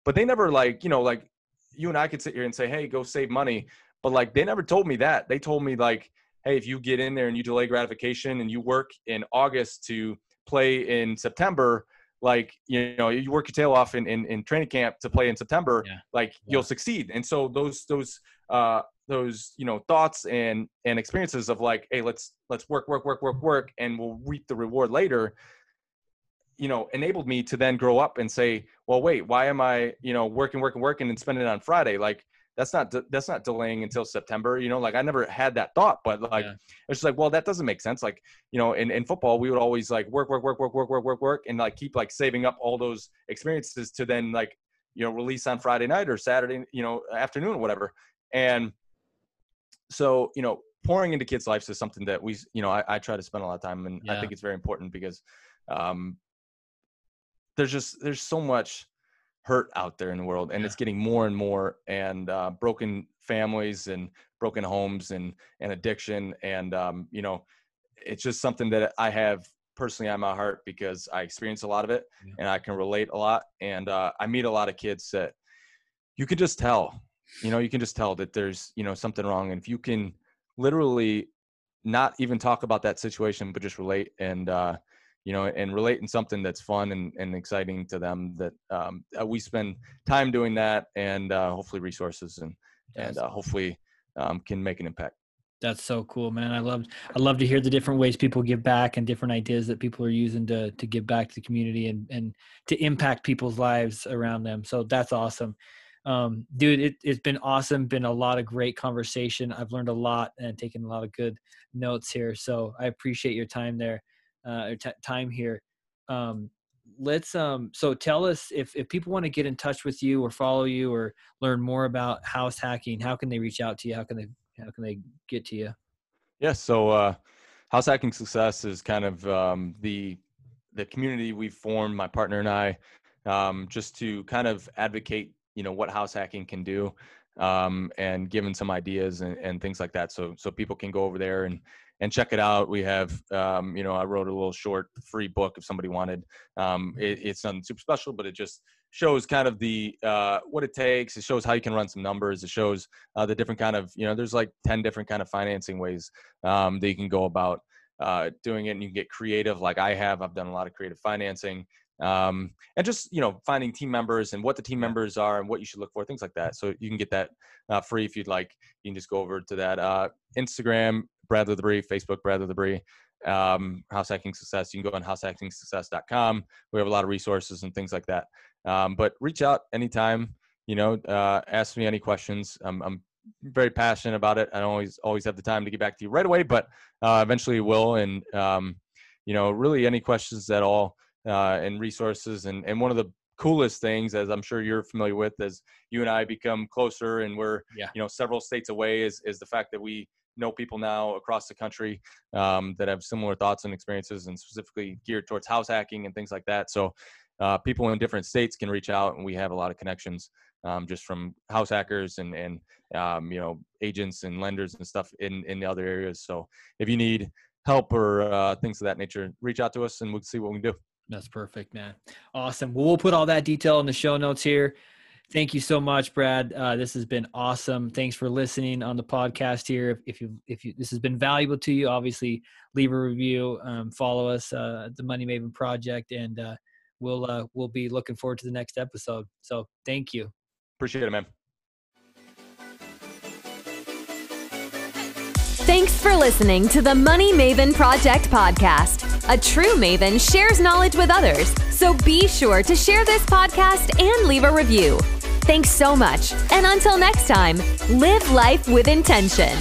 but they never like you know like you and I could sit here and say, hey, go save money. But like they never told me that. They told me like, hey, if you get in there and you delay gratification and you work in August to play in September, like you know, you work your tail off in, in, in training camp to play in September, yeah. like yeah. you'll succeed. And so those those uh those you know thoughts and and experiences of like, hey, let's let's work, work, work, work, work, and we'll reap the reward later you know enabled me to then grow up and say well wait why am i you know working working working and spending it on friday like that's not that's not delaying until september you know like i never had that thought but like yeah. it's like well that doesn't make sense like you know in, in football we would always like work work work work work work work work and like keep like saving up all those experiences to then like you know release on friday night or saturday you know afternoon or whatever and so you know pouring into kids lives is something that we you know i, I try to spend a lot of time and yeah. i think it's very important because um there's just there's so much hurt out there in the world and yeah. it's getting more and more and uh, broken families and broken homes and and addiction and um, you know it's just something that i have personally on my heart because i experience a lot of it yeah. and i can relate a lot and uh, i meet a lot of kids that you can just tell you know you can just tell that there's you know something wrong and if you can literally not even talk about that situation but just relate and uh, you know, and relate in something that's fun and, and exciting to them. That um, uh, we spend time doing that, and uh, hopefully resources and and uh, hopefully um, can make an impact. That's so cool, man. I love I love to hear the different ways people give back and different ideas that people are using to to give back to the community and and to impact people's lives around them. So that's awesome. Um, dude, it, it's been awesome. Been a lot of great conversation. I've learned a lot and taken a lot of good notes here. So I appreciate your time there uh, t- time here. Um, let's um so tell us if if people want to get in touch with you or follow you or learn more about house hacking how can they reach out to you? How can they how can they get to you? Yes yeah, so uh house hacking success is kind of um the the community we've formed my partner and i um just to kind of advocate you know what house hacking can do um and given some ideas and, and things like that. So so people can go over there and and check it out. We have, um, you know, I wrote a little short free book if somebody wanted. Um, it, it's nothing super special, but it just shows kind of the uh, what it takes. It shows how you can run some numbers. It shows uh, the different kind of, you know, there's like ten different kind of financing ways um, that you can go about uh, doing it, and you can get creative. Like I have, I've done a lot of creative financing. Um, and just you know finding team members and what the team members are and what you should look for things like that so you can get that uh, free if you'd like you can just go over to that uh, instagram Bradley Labrie, Facebook Bradley Labrie, um, House Hacking Success. You can go on househackingsuccess.com. We have a lot of resources and things like that. Um, but reach out anytime. You know, uh, ask me any questions. I'm, I'm very passionate about it. I don't always always have the time to get back to you right away, but uh, eventually will. And um, you know, really any questions at all uh, and resources. And and one of the coolest things, as I'm sure you're familiar with, as you and I become closer and we're yeah. you know several states away, is is the fact that we know people now across the country um, that have similar thoughts and experiences and specifically geared towards house hacking and things like that. So uh, people in different states can reach out and we have a lot of connections um, just from house hackers and and um, you know agents and lenders and stuff in in the other areas. So if you need help or uh, things of that nature reach out to us and we'll see what we can do. That's perfect man. Awesome. Well we'll put all that detail in the show notes here Thank you so much, Brad. Uh, this has been awesome. Thanks for listening on the podcast here. If, if you if you this has been valuable to you, obviously leave a review, um, follow us, uh, the Money Maven Project, and uh, we'll uh, we'll be looking forward to the next episode. So thank you. Appreciate it, man. Thanks for listening to the Money Maven Project podcast. A true maven shares knowledge with others, so be sure to share this podcast and leave a review. Thanks so much. And until next time, live life with intention.